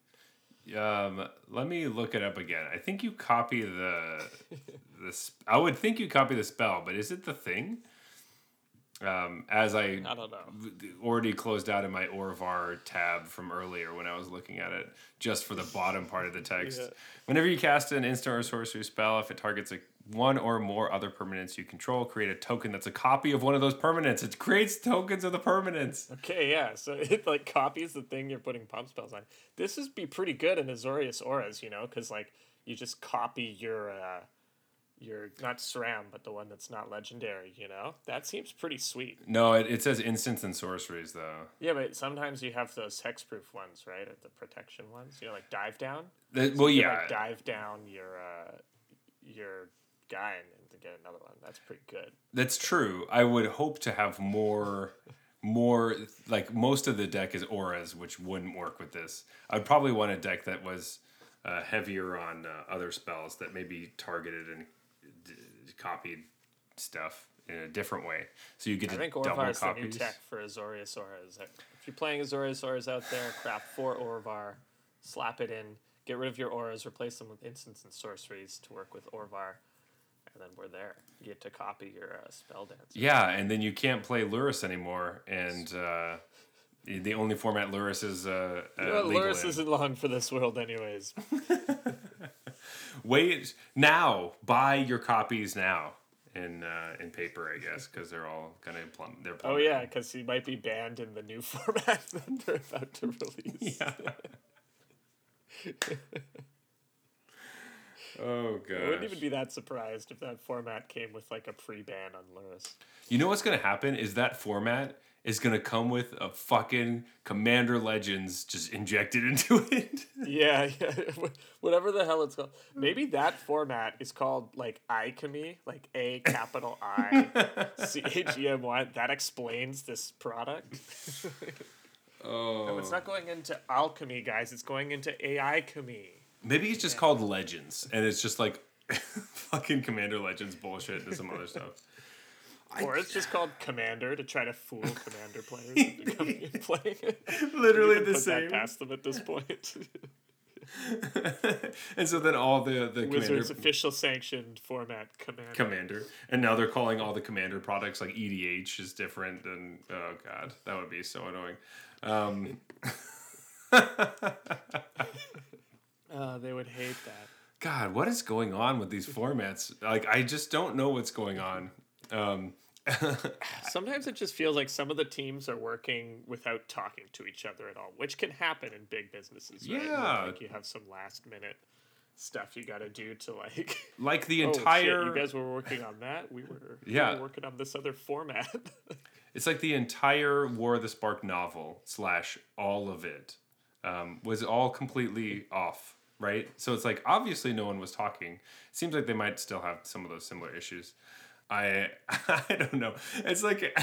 Um, let me look it up again. I think you copy the the. sp- I would think you copy the spell, but is it the thing? Um, as I I don't know. already closed out in my Orvar tab from earlier when I was looking at it, just for the bottom part of the text. Yeah. Whenever you cast an instant or sorcery spell, if it targets a one or more other permanents you control, create a token that's a copy of one of those permanents. It creates tokens of the permanents. Okay, yeah. So it like copies the thing you're putting pump spells on. This would be pretty good in Azorius auras, you know, because like you just copy your uh your not SRAM, but the one that's not legendary. You know, that seems pretty sweet. No, it, it says instants and sorceries though. Yeah, but sometimes you have those hexproof ones, right? The protection ones. You know, like dive down. The- well, You can, yeah, like, dive down your uh your guy and, and get another one. That's pretty good. That's true. I would hope to have more, more like most of the deck is auras, which wouldn't work with this. I'd probably want a deck that was uh, heavier on uh, other spells that maybe targeted and copied stuff in a different way, so you get I to think double Orvar is the new copies. tech for Azorius Auras. If you're playing Azorius Auras out there, craft four Orvar, slap it in, get rid of your auras, replace them with instants and sorceries to work with Orvar, and then we're there. You get to copy your uh, spell dance. Yeah, and then you can't play Lurrus anymore, and uh, the only format Lurrus is uh, uh, You know legal Lurrus in. isn't long for this world, anyways. Wait now, buy your copies now in uh, in paper, I guess, because they're all gonna plumb. They're Oh yeah, because he might be banned in the new format that they're about to release. Yeah. oh god. I wouldn't even be that surprised if that format came with like a pre-ban on Lurrus. You know what's gonna happen is that format is gonna come with a fucking Commander Legends just injected into it. Yeah, yeah, whatever the hell it's called. Maybe that format is called like Alchemy, like A capital I C H E M Y. That explains this product. oh. It's not going into alchemy, guys. It's going into AI chemy. Maybe it's just called Legends, and it's just like fucking Commander Legends bullshit and some other stuff. Or it's just called Commander to try to fool Commander players into coming and playing it. Literally the put same. that past them at this point. and so then all the the Wizards commander official sanctioned format Commander. commander, and now they're calling all the commander products like EDH is different, than oh god, that would be so annoying. Um, Uh, they would hate that. God, what is going on with these formats? Like, I just don't know what's going on. Um, Sometimes it just feels like some of the teams are working without talking to each other at all, which can happen in big businesses. Right? Yeah. like you have some last minute stuff you got to do to like. like the oh, shit, entire, you guys were working on that. We were. we Yeah. were working on this other format. it's like the entire War of the Spark novel slash all of it um, was all completely off, right? So it's like obviously no one was talking. Seems like they might still have some of those similar issues. I I don't know. It's like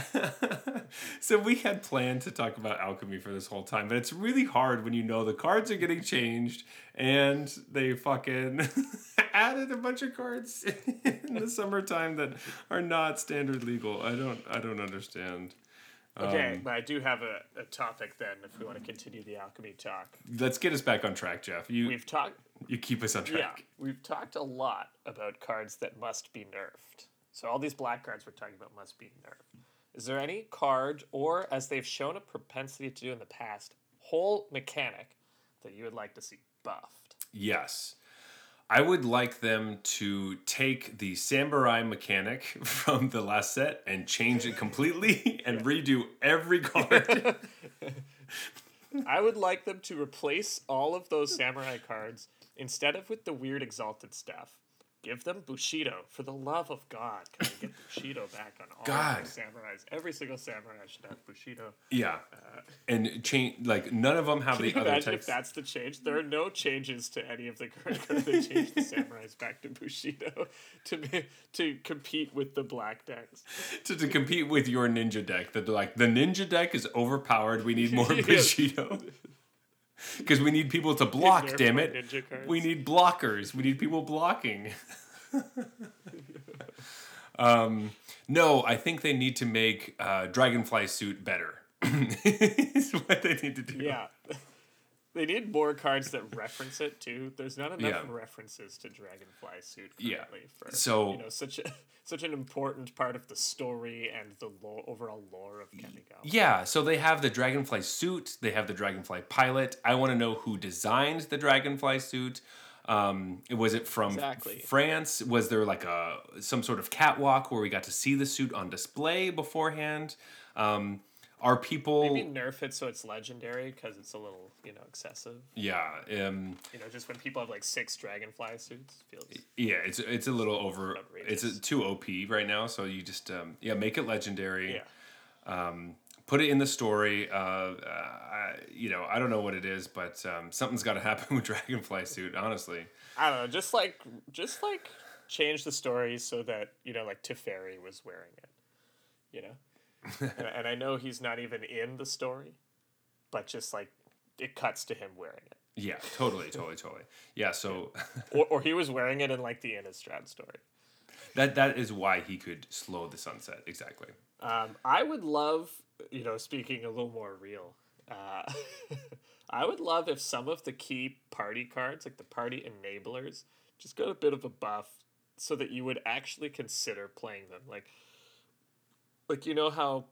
so we had planned to talk about alchemy for this whole time, but it's really hard when you know the cards are getting changed and they fucking added a bunch of cards in the summertime that are not standard legal. I don't I don't understand. okay, Um, but I do have a, a topic then. If we want to continue the alchemy talk, Let's get us back on track, Jeff. You we've talked. you keep us on track. Yeah, track. we've talked a lot about cards that must be nerfed. So all these black cards we're talking about must be nerfed. Is there any card, or as they've shown a propensity to do in the past, whole mechanic that you would like to see buffed? Yes. I would like them to take the samurai mechanic from the last set and change it completely and redo every card. I would like them to replace all of those samurai cards instead of with the weird exalted stuff. Give them Bushido for the love of God. Can we get Bushido back on all God. samurais? Every single samurai should have Bushido. Yeah, uh, and change like none of them have Can the you other imagine types. if that's the change? There are no changes to any of the current. They changed the samurais back to Bushido to be, to compete with the black decks. to, to compete with your ninja deck. That they're like the ninja deck is overpowered. We need more Bushido. Because we need people to block. Damn it! We need blockers. We need people blocking. um, no, I think they need to make uh, Dragonfly suit better. is what they need to do. Yeah. They need more cards that reference it too. There's not enough Yeah. references to Dragonfly Suit Yeah. currently for So- you know such a such an important part of the story and the lore, overall lore of Kamigawa. Yeah, so they have the Dragonfly suit, they have the Dragonfly pilot. I want to know who designed the Dragonfly suit. Um, was it from Exactly. France? Was there like a some sort of catwalk where we got to see the suit on display beforehand? Um, are people? Maybe nerf it so it's legendary because it's a little you know excessive. Yeah, um, You know, just when people have like six Dragonfly suits, feels yeah. It's it's a little over. Outrageous. It's a, too OP right now. So you just um, yeah, make it legendary. yeah. put it in the story. Uh, uh, I, you know, I don't know what it is, but um, something's got to happen with Dragonfly suit. Honestly, I don't know, just like just like change the story so that you know like Teferi was wearing it, you know, and, and I know he's not even in the story, but just like it cuts to him wearing it, yeah, totally, totally, totally. Yeah, so or or he was wearing it in like the Innistrad story. that that is why he could slow the sunset. Exactly. Um, I would love, you know, speaking a little more real. Uh, I would love if some of the key party cards, like the party enablers, just got a bit of a buff, so that you would actually consider playing them. Like, like you know how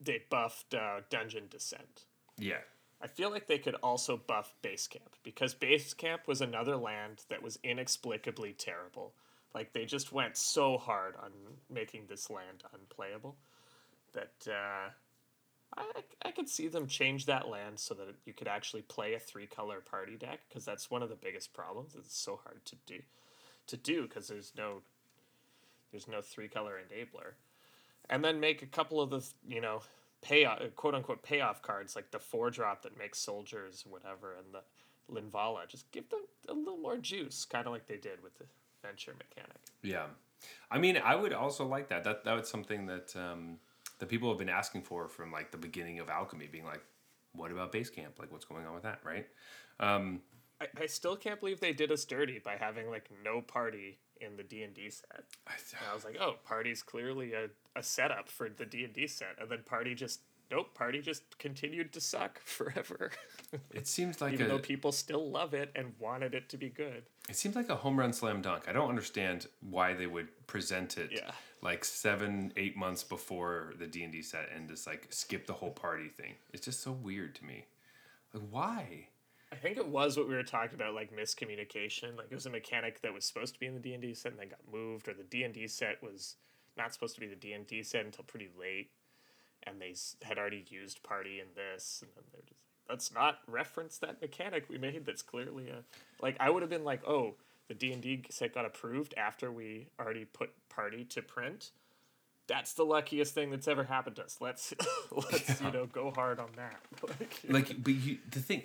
they buffed uh, Dungeon Descent. Yeah, I feel like they could also buff Base Camp because Base Camp was another land that was inexplicably terrible. Like they just went so hard on making this land unplayable that uh, I I could see them change that land so that you could actually play a three color party deck because that's one of the biggest problems. It's so hard to do to do because there's no there's no three color enabler and then make a couple of the you know payoff quote unquote payoff cards like the four drop that makes soldiers whatever and the Linvala just give them a little more juice kind of like they did with the venture mechanic yeah. I mean, I would also like that. That that was something that um, that people have been asking for from like the beginning of alchemy, being like, "What about base camp? Like, what's going on with that?" Right? Um, I, I still can't believe they did us dirty by having like no party in the D&D set I, and I was like oh party's clearly a, a setup for the D&D set and then party just nope party just continued to suck forever it seems like even a though people still love it and wanted it to be good it seems like a home run slam dunk. I don't understand why they would present it Yeah. like seven, eight months before the D and D set and just like skip the whole party thing. It's just so weird to me. Like, why? I think it was what we were talking about, like miscommunication. Like it was a mechanic that was supposed to be in the D and D set and then got moved, or the D and D set was not supposed to be the D and D set until pretty late, and they had already used party in this, and then they're just let's not reference that mechanic we made. That's clearly a like I would have been like, oh, the D and D set got approved after we already put party to print. That's the luckiest thing that's ever happened to us. Let's let's you know go hard on that. like, Like, but you, the thing,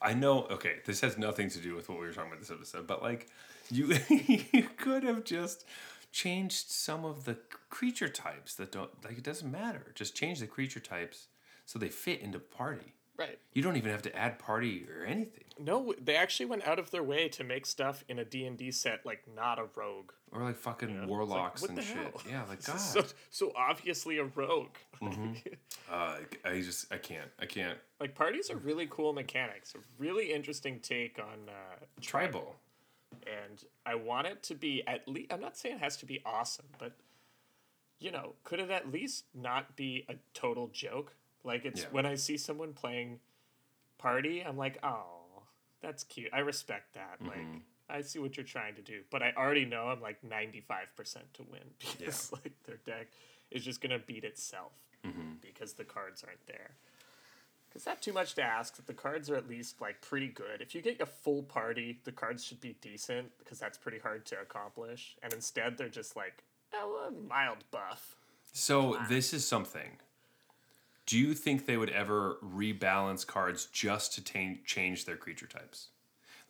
I know. Okay, this has nothing to do with what we were talking about this episode, but like, you you could have just changed some of the creature types that don't like. It doesn't matter. Just change the creature types so they fit into party. right. You don't even have to add party or anything. No, they actually went out of their way to make stuff in a D&D set like not a rogue. Or like fucking like, warlocks what and shit. hell? Yeah, like God. So, so obviously a rogue. uh, I just I can't I can't. like parties are really cool mechanics. A really interesting take on uh, Tribal. And I want it to be at least. I'm not saying it has to be awesome, but you know, could it at least not be a total joke? Like it's Yeah. when I see someone playing party, I'm like, oh, that's cute. I respect that. Mm-hmm. Like I see what you're trying to do, but I already know I'm like 95 percent to win because like their deck is just gonna beat itself mm-hmm. because the cards aren't there. Is that too much to ask? That the cards are at least like pretty good. If you get a full party, the cards should be decent because that's pretty hard to accomplish. And instead, they're just like oh, a mild buff. So this is something. Do you think they would ever rebalance cards just to ta- change their creature types?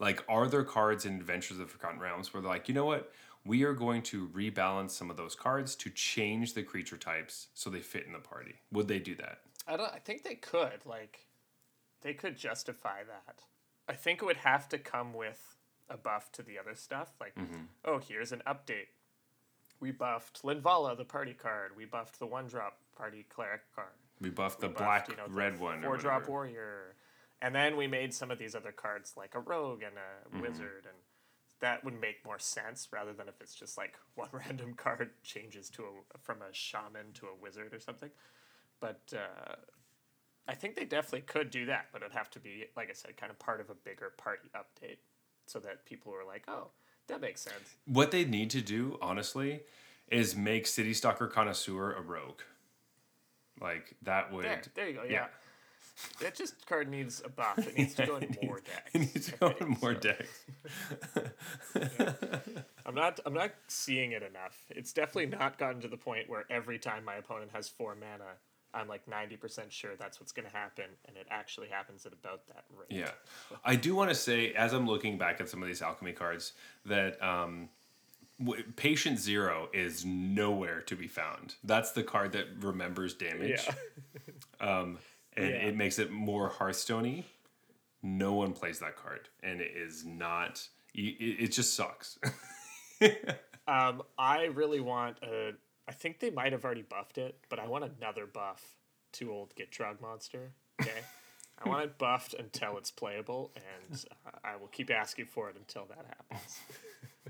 Like, are there cards in Adventures of the Forgotten Realms where they're like, you know what? We are going to rebalance some of those cards to change the creature types so they fit in the party. Would they do that? I don't. I think they could. Like, they could justify that. I think it would have to come with a buff to the other stuff. Like, oh, here's an update. We buffed Linvala, the party card. We buffed the one drop party cleric card. We buffed the buffed, black you know, the red one. Four drop warrior. And then we made some of these other cards like a rogue and a Mm-hmm. wizard and that would make more sense rather than if it's just like one random card changes to a from a shaman to a wizard or something. But uh, I think they definitely could do that, but it'd have to be like I said, kind of part of a bigger party update, so that people were like, "Oh, that makes sense." What they need to do, honestly, is make Citystalker Connoisseur a rogue. Like, that would. There, there you go. Yeah. yeah. That just card needs a buff. It needs to go in more decks. It needs to go in more so. decks. I'm not I'm not seeing it enough. It's definitely not gotten to the point where every time my opponent has four mana, I'm like ninety percent sure that's what's gonna happen, and it actually happens at about that rate. Yeah, I do want to say, as I'm looking back at some of these alchemy cards, that um, w- Patient Zero is nowhere to be found. That's the card that remembers damage, Yeah. and Yeah. it makes it more Hearthstoney. No one plays that card, and it is not. It, it just sucks. um, I really want a. I think they might have already buffed it, but I want another buff to old Get Drug Monster. Okay. I want it buffed until it's playable, and uh, I will keep asking for it until that happens.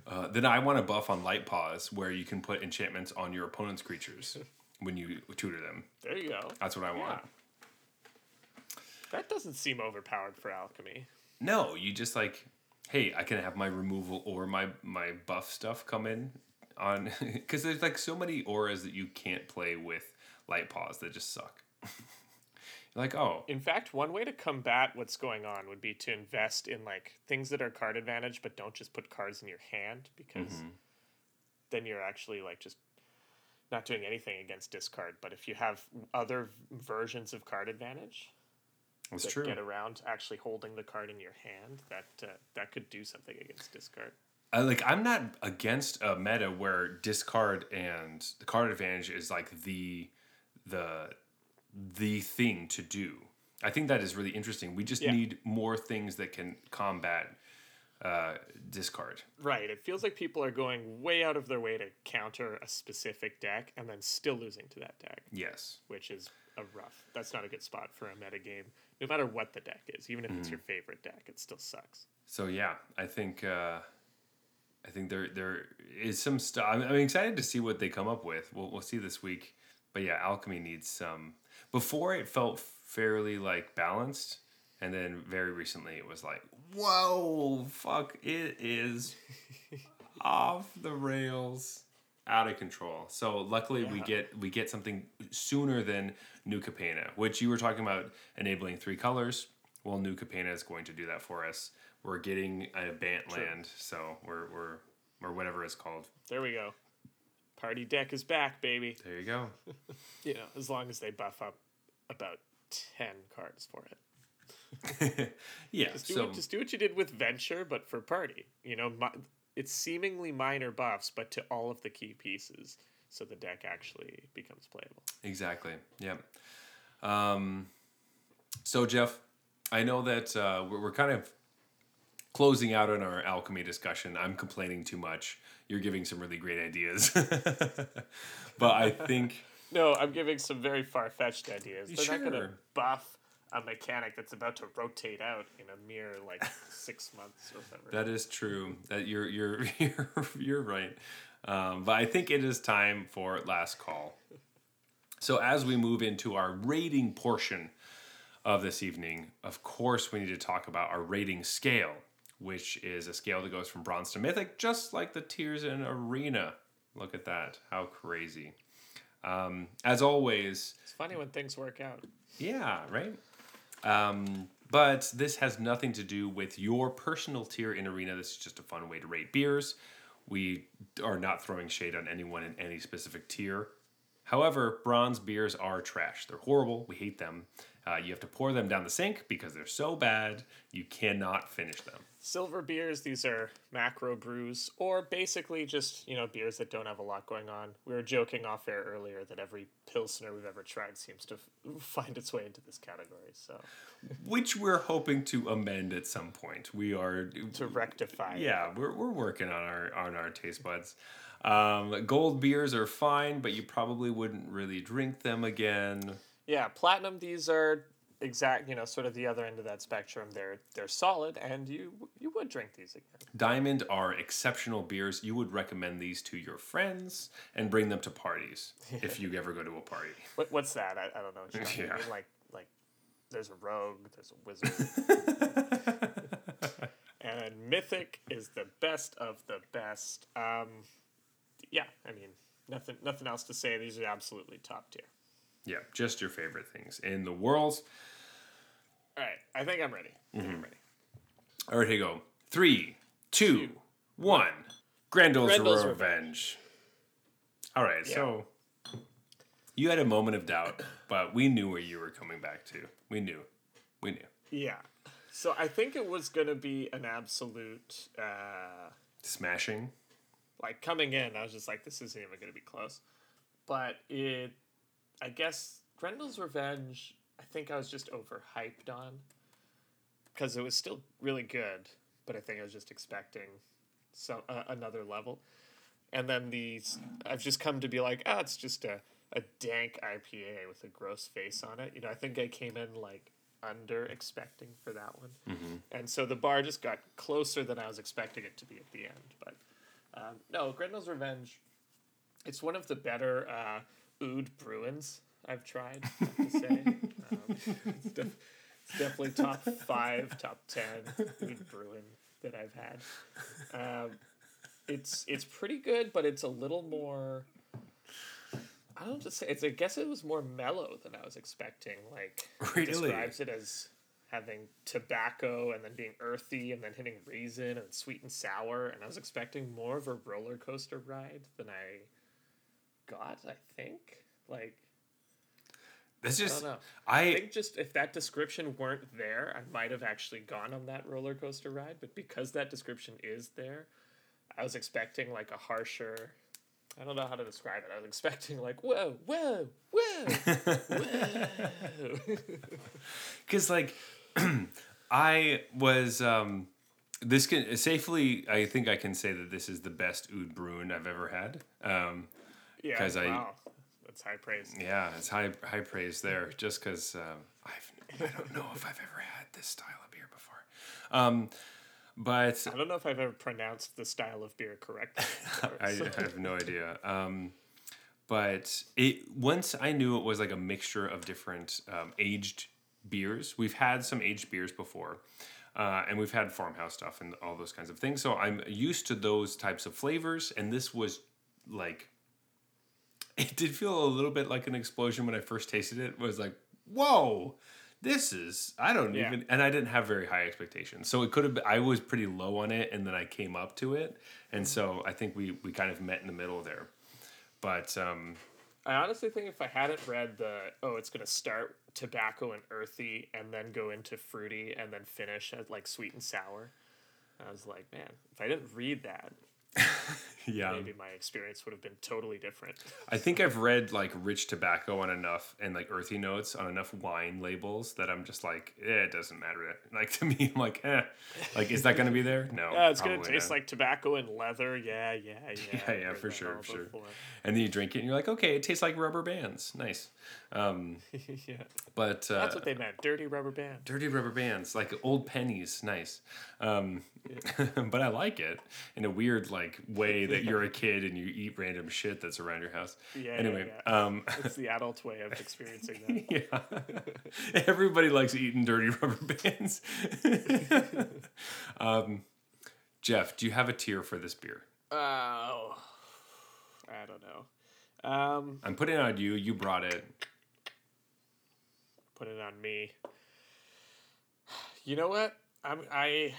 Uh, then I want a buff on Light Paws, where you can put enchantments on your opponent's creatures when you tutor them. There you go. That's what I want. Yeah. That doesn't seem overpowered for alchemy. No, you just like, hey, I can have my removal or my my buff stuff come in on because there's like so many auras that you can't play with light paws that just suck. Like, oh, In fact, one way to combat what's going on would be to invest in like things that are card advantage, but don't just put cards in your hand because Mm-hmm. then you're actually like just not doing anything against discard. But if you have other versions of card advantage it's that true. get around actually holding the card in your hand, that uh, that could do something against discard. I, like I'm not against a meta where discard and the card advantage is like the the the thing to do. I think that is really interesting. We just Yeah. need more things that can combat uh, discard. Right. It feels like people are going way out of their way to counter a specific deck and then still losing to that deck. Yes. which is a rough. That's not a good spot for a meta game. No matter what the deck is, even if it's your favorite deck, it still sucks. So yeah, I think uh, I think there there is some stuff. I'm, I'm excited to see what they come up with. We'll we'll see this week. But yeah, alchemy needs some. Before it felt fairly like balanced, and then very recently it was like, whoa, fuck, it is off the rails, out of control. So luckily we get we get something sooner than New Capenna, which you were talking about enabling three colors. Well, New Capenna is going to do that for us. We're getting a Bant land, so we're we're or whatever it's called. There we go. Party deck is back, baby. There you go. You know, as long as they buff up about ten cards for it. yeah. Just do, So what, just do what you did with Venture, but for party. You know, mi- it's seemingly minor buffs, but to all of the key pieces, so the deck actually becomes playable. Exactly. Yeah. Um, so Jeff, I know that uh, we're, we're kind of closing out on our alchemy discussion. I'm complaining too much. You're giving some really great ideas, but I think No, I'm giving some very far fetched ideas. They're not going to Sure. buff a mechanic that's about to rotate out in a mere like six months or whatever. that is true. That you're you're you're you're right. Um, but I think it is time for last call. So as we move into our rating portion of this evening, of course, we need to talk about our rating scale, which is a scale that goes from bronze to mythic, just like the tiers in Arena. Look at that. How crazy. Um, as always, It's funny when things work out. yeah, right? Um, but this has nothing to do with your personal tier in Arena. This is just a fun way to rate beers. We are not throwing shade on anyone in any specific tier. However, bronze beers are trash. They're horrible. We hate them. Uh, you have to pour them down the sink because they're so bad you cannot finish them. Silver beers, these are macro brews, or basically just, you know, beers that don't have a lot going on. We were joking off air earlier that every Pilsner we've ever tried seems to f- find its way into this category. So, Which we're hoping to amend at some point. We are to rectify. yeah, we're, we're working on our on our taste buds. Um, gold beers are fine, but you probably wouldn't really drink them again. Yeah, platinum, these are exact, you know, sort of the other end of that spectrum. They're they're solid and you you would drink these again. Diamond are exceptional beers. You would recommend these to your friends and bring them to parties if you ever go to a party. What, what's that? I, I don't know. What you're Yeah. Like like there's a rogue, there's a wizard. and mythic is the best of the best. Um yeah, I mean, nothing nothing else to say. These are absolutely top tier. Yeah, just your favorite things in the world. All right, I think I'm ready. I Mm-hmm. think I'm ready. All right, here you go. Three, two, one. Grendel's, Grendel's Revenge. All right, so you had a moment of doubt, but we knew where you were coming back to. We knew. We knew. Yeah. So I think it was gonna be an absolute uh Smashing. like coming in, I was just like, this isn't even going to be close. But it, I guess, Grendel's Revenge, I think I was just overhyped on because it was still really good, but I think I was just expecting some uh, another level. And then these, I've just come to be like, ah, it's just a, a dank IPA with a gross face on it. You know, I think I came in like under expecting for that one. And so the bar just got closer than I was expecting it to be at the end. But um, no, Grendel's Revenge. It's one of the better uh, oud Bruins I've tried. I have to say, um, it's, def- it's definitely top five, top ten oud Bruin that I've had. Um, it's it's pretty good, but it's a little more. I don't just say it's. I guess it was more mellow than I was expecting. Like it describes it as having tobacco and then being earthy and then hitting raisin and sweet and sour. And I was expecting more of a roller coaster ride than I got. I think like That's I just know. I, I think just if that description weren't there, I might have actually gone on that roller coaster ride. But because that description is there, I was expecting like a harsher. I don't know how to describe it. I was expecting like whoa, whoa, whoa, whoa. because like I was um this can safely I think I can say that this is the best oud bruin I've ever had. Um yeah, 'Cause I- wow, that's high praise. yeah, it's high high praise there just cuz um I've I don't know if I've ever had this style of beer before. Um but I don't know if I've ever pronounced the style of beer correctly. I, I have no idea. Um, but it once I knew it was like a mixture of different um, aged beers. We've had some aged beers before, uh, and we've had farmhouse stuff and all those kinds of things. So I'm used to those types of flavors, and this was like. It did feel a little bit like an explosion when I first tasted it. It was like, whoa, this is I don't Yeah. even and I didn't have very high expectations. So it could have been I was pretty low on it and then I came up to it. And so I think we we kind of met in the middle there. But um I honestly think if I hadn't read the oh, it's gonna start tobacco and earthy and then go into fruity and then finish at like sweet and sour, I was like, man, if I didn't read that, yeah. maybe my experience would have been totally different. I think I've read like rich tobacco on enough and like earthy notes on enough wine labels that I'm just like, eh, it doesn't matter. Like to me, I'm like, eh. Like, is that gonna be there? No. Yeah, it's gonna taste not. like tobacco and leather. Yeah, yeah, yeah. Yeah, yeah, for sure, for sure. before. And then you drink it and you're like, okay, it tastes like rubber bands. Nice. Um, yeah, but uh, that's what they meant. Dirty rubber band. dirty rubber bands, like old pennies. Nice. Um, but I like it in a weird like way that you're a kid and you eat random shit that's around your house. Yeah, yeah, Anyway, yeah. um, It's the adult way of experiencing that. yeah. Everybody likes eating dirty rubber bands. um, Jeff, do you have a tier for this beer? Oh, I don't know. Um, I'm putting it on you. You brought it. put it on me. You know what? I'm I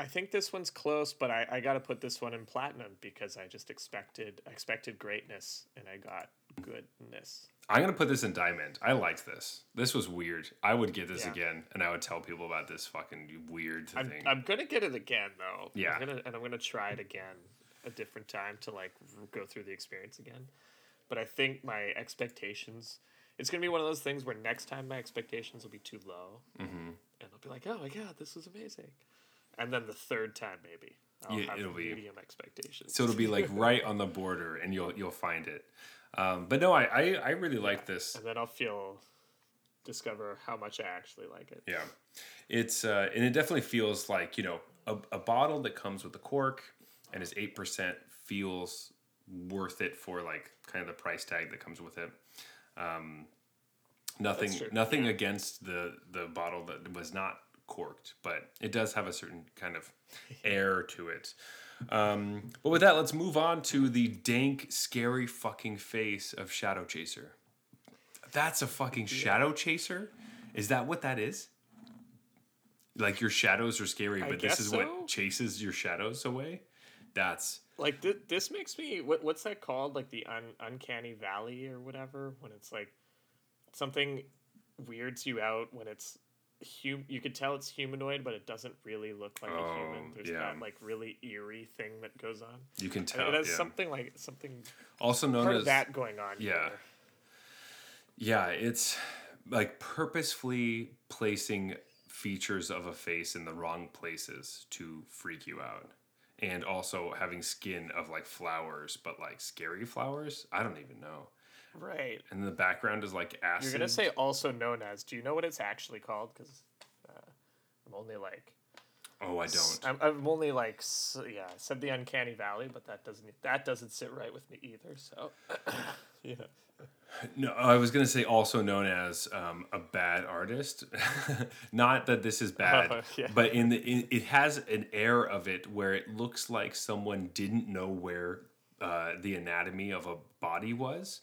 I think this one's close, but I, I gotta put this one in platinum because I just expected expected greatness and I got goodness. I'm gonna put this in diamond. I liked this. This was weird. I would get this Yeah. again, and I would tell people about this fucking weird I'm, thing. I'm gonna get it again though. Yeah. I'm gonna and I'm gonna try it again a different time to like go through the experience again. But I think my expectations it's gonna be one of those things where next time my expectations will be too low. Mhm. And I'll be like, Oh my god, this was amazing. And then the third time maybe. I'll Yeah, have it'll be- medium expectations. so it'll be like right on the border, and you'll you'll find it. Um, but no, I I, I really like this. and then I'll feel discover how much I actually like it. Yeah, it's uh, and it definitely feels like you know a, a bottle that comes with a cork and is eight percent feels worth it for like kind of the price tag that comes with it. Um, nothing nothing yeah. against the the bottle that was not corked, but it does have a certain kind of air to it. Um, but with that, let's move on to the dank, scary fucking face of Shadow Chaser. That's a fucking Shadow Chaser? Is that what that is? Like your shadows are scary, but this is so. what chases your shadows away? That's Like th- this makes me what what's that called? Like the un- uncanny valley or whatever when it's like something weirds you out when it's hum- you could tell it's humanoid but it doesn't really look like a Oh, human. There's yeah. that like really eerie thing that goes on. you can And tell. it has yeah. something like something Also known as that going on. yeah. here. Yeah, it's like purposefully placing features of a face in the wrong places to freak you out. And also having skin of like flowers, but like scary flowers. I don't even know. Right. And the background is like acid. You're gonna say also known as. Do you know what it's actually called? Because uh, I'm only like Oh, I don't. I'm, I'm only like yeah. I said the uncanny valley, but that doesn't that doesn't sit right with me either. So yeah. No, I was gonna say also known as um, a bad artist. Not that this is bad, Oh, yeah. but in the in, it has an air of it where it looks like someone didn't know where uh, the anatomy of a body was,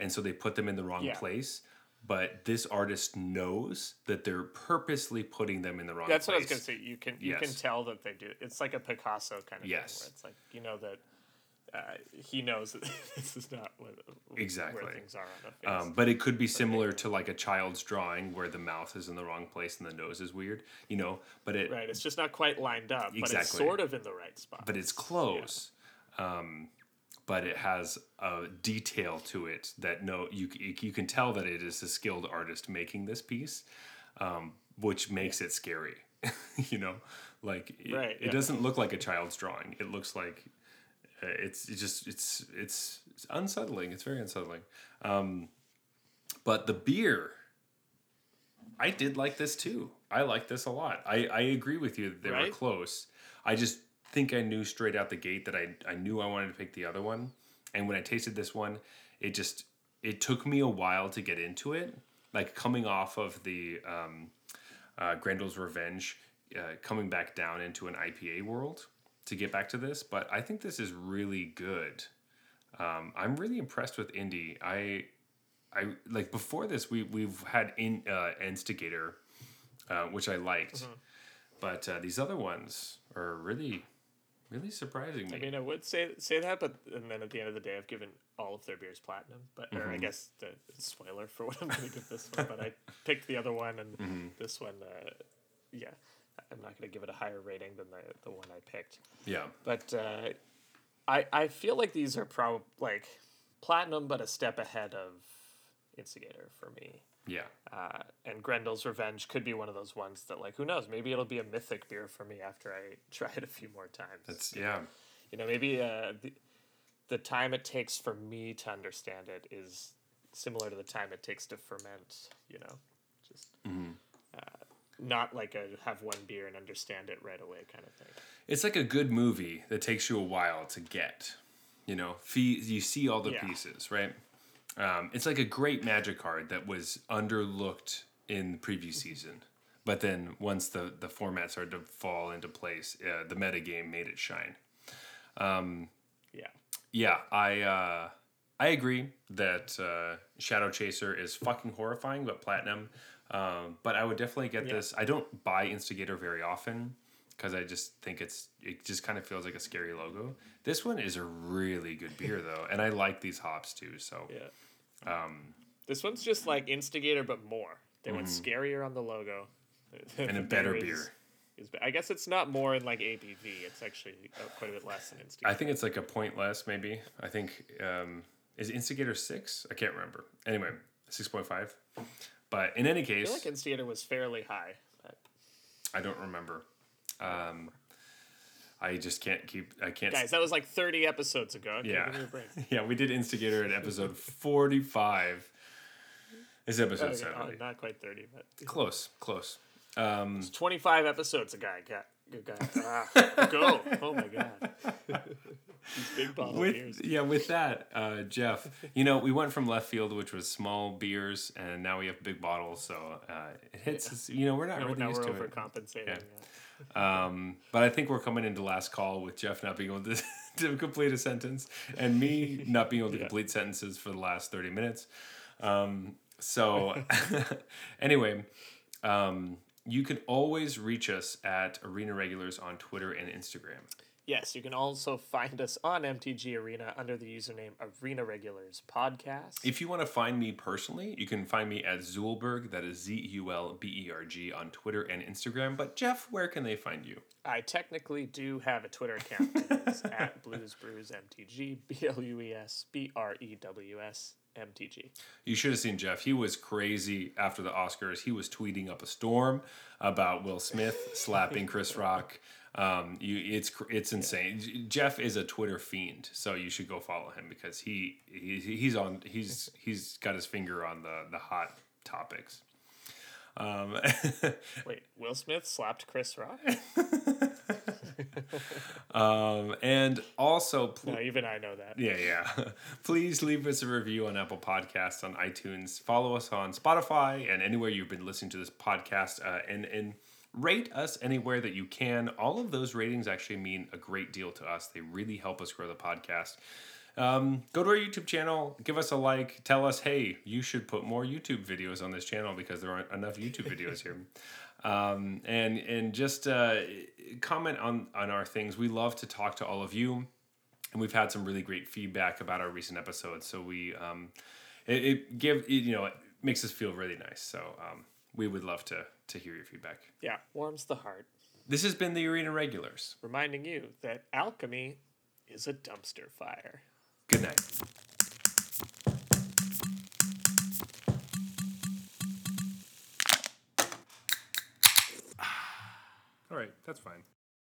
and so they put them in the wrong Yeah. place. But this artist knows that they're purposely putting them in the wrong. Place. That's what I was gonna say. You can you can tell that they do. It's like a Picasso kind of Yes. thing, where it's like you know that uh, he knows that this is not what, Exactly. where things are on a face. Um, but it could be similar to like a child's drawing where the mouth is in the wrong place and the nose is weird, you know. But it right, it's just not quite lined up, but it's Exactly. sort of in the right spot. but it's close. Um, but it has a detail to it that no, you you can tell that it is a skilled artist making this piece, um, which makes it scary. you know, like it, Right, it doesn't look like a child's drawing. It looks like uh, it's it just it's it's it's unsettling. It's very unsettling. Um, but the beer, I did like this too. I like this a lot. I, I agree with you that they were close. I just think I knew straight out the gate that I, I knew I wanted to pick the other one. And when I tasted this one, it just it took me a while to get into it. Like coming off of the um, uh, Grendel's Revenge, uh, coming back down into an IPA world to get back to this. But I think this is really good. Um, I'm really impressed with Indy. I I like before this we we've had in uh, Instigator, uh, which I liked, Mm-hmm. but uh, these other ones are really really surprising me. I mean, I would say say that, but and then at the end of the day, I've given all of their beers platinum. But or Mm-hmm. I guess the spoiler for what I'm going to give this one. But I picked the other one, and Mm-hmm. this one, uh, yeah, I'm not going to give it a higher rating than the the one I picked. yeah, But uh, I I feel like these are probably like platinum, but a step ahead of Instigator for me. Yeah, Uh, and Grendel's Revenge could be one of those ones that, like, who knows? Maybe it'll be a mythic beer for me after I try it a few more times. that's yeah, you know, maybe uh, the, the time it takes for me to understand it is similar to the time it takes to ferment. You know, just uh, not like a have one beer and understand it right away kind of thing. it's like a good movie that takes you a while to get. You know, fee, you see all the Yeah. pieces, right? Um, it's like a great magic card that was underlooked in the previous season, but then once the the format started to fall into place, uh, the metagame made it shine. Yeah, Yeah, I uh, I agree that uh, Shadow Chaser is fucking horrifying, but platinum Um, but I would definitely get Yeah. this. I don't buy Instigator very often because I just think it's it just kind of feels like a scary logo. This one is a really good beer though, and I like these hops too. So Yeah. Um, This one's just like Instigator, but more. They went scarier on the logo. Mm-hmm. and a better beer. Is, I guess it's not more in like ABV. It's actually uh, quite a bit less than Instigator. I think it's like a point less, maybe. I think um, is Instigator six? I can't remember. Anyway, six point five. But in any I case, feel like Instigator was fairly high. But I don't remember. Um, I just can't keep. I can't. guys, that was like 30 episodes ago. Okay, Yeah. give me a break. yeah, we did Instigator at episode forty-five. This episode Okay, seven. oh, not quite 30, but Close, close. Um, it's 25 episodes a guy got. Good guy. Ah, go. Oh my god. Big bottle beers. yeah, with that, uh, Jeff, you know, we went from left field, which was small beers, and now we have big bottles. So uh, it hits. us- You know, we're not Now, really now used we're to it. overcompensating. Yeah. yeah. Um, but I think we're coming into last call with Jeff not being able to, to complete a sentence and me not being able to Yeah. complete sentences for the last 30 minutes. Um, so, anyway, um, you can always reach us at Arena Regulars on Twitter and Instagram. Yes, you can also find us on MTG Arena under the username Arena Regulars Podcast. If you want to find me personally, you can find me at Zulberg, that is Z U L B E R G, on Twitter and Instagram. But, Jeff, where can they find you? I technically do have a Twitter account. It's at Blues Brews MTG, B L U E S B R E W S MTG. You should have seen Jeff. He was crazy after the Oscars. He was tweeting up a storm about Will Smith slapping Chris Rock. Um, you, it's it's insane. J- Jeff is a Twitter fiend, so you should go follow him because he, he he's on he's he's got his finger on the the hot topics. Um, Wait, Will Smith slapped Chris Rock? um, and also, pl- No, even I know that. Yeah, yeah. Please leave us a review on Apple Podcasts, on iTunes. Follow us on Spotify and anywhere you've been listening to this podcast, uh, and and rate us anywhere that you can. All of those ratings actually mean a great deal to us. They really help us grow the podcast. Um, go to our YouTube channel, give us a like, tell us, hey, you should put more YouTube videos on this channel because there aren't enough YouTube videos here. Um, and and just uh, comment on on our things. We love to talk to all of you and we've had some really great feedback about our recent episodes. So we, um, it, it give it, you know it makes us feel really nice. So um, we would love to to hear your feedback. Yeah, warms the heart, This has been the Arena Regulars. reminding you that alchemy is a dumpster fire. Good night. All right, that's fine.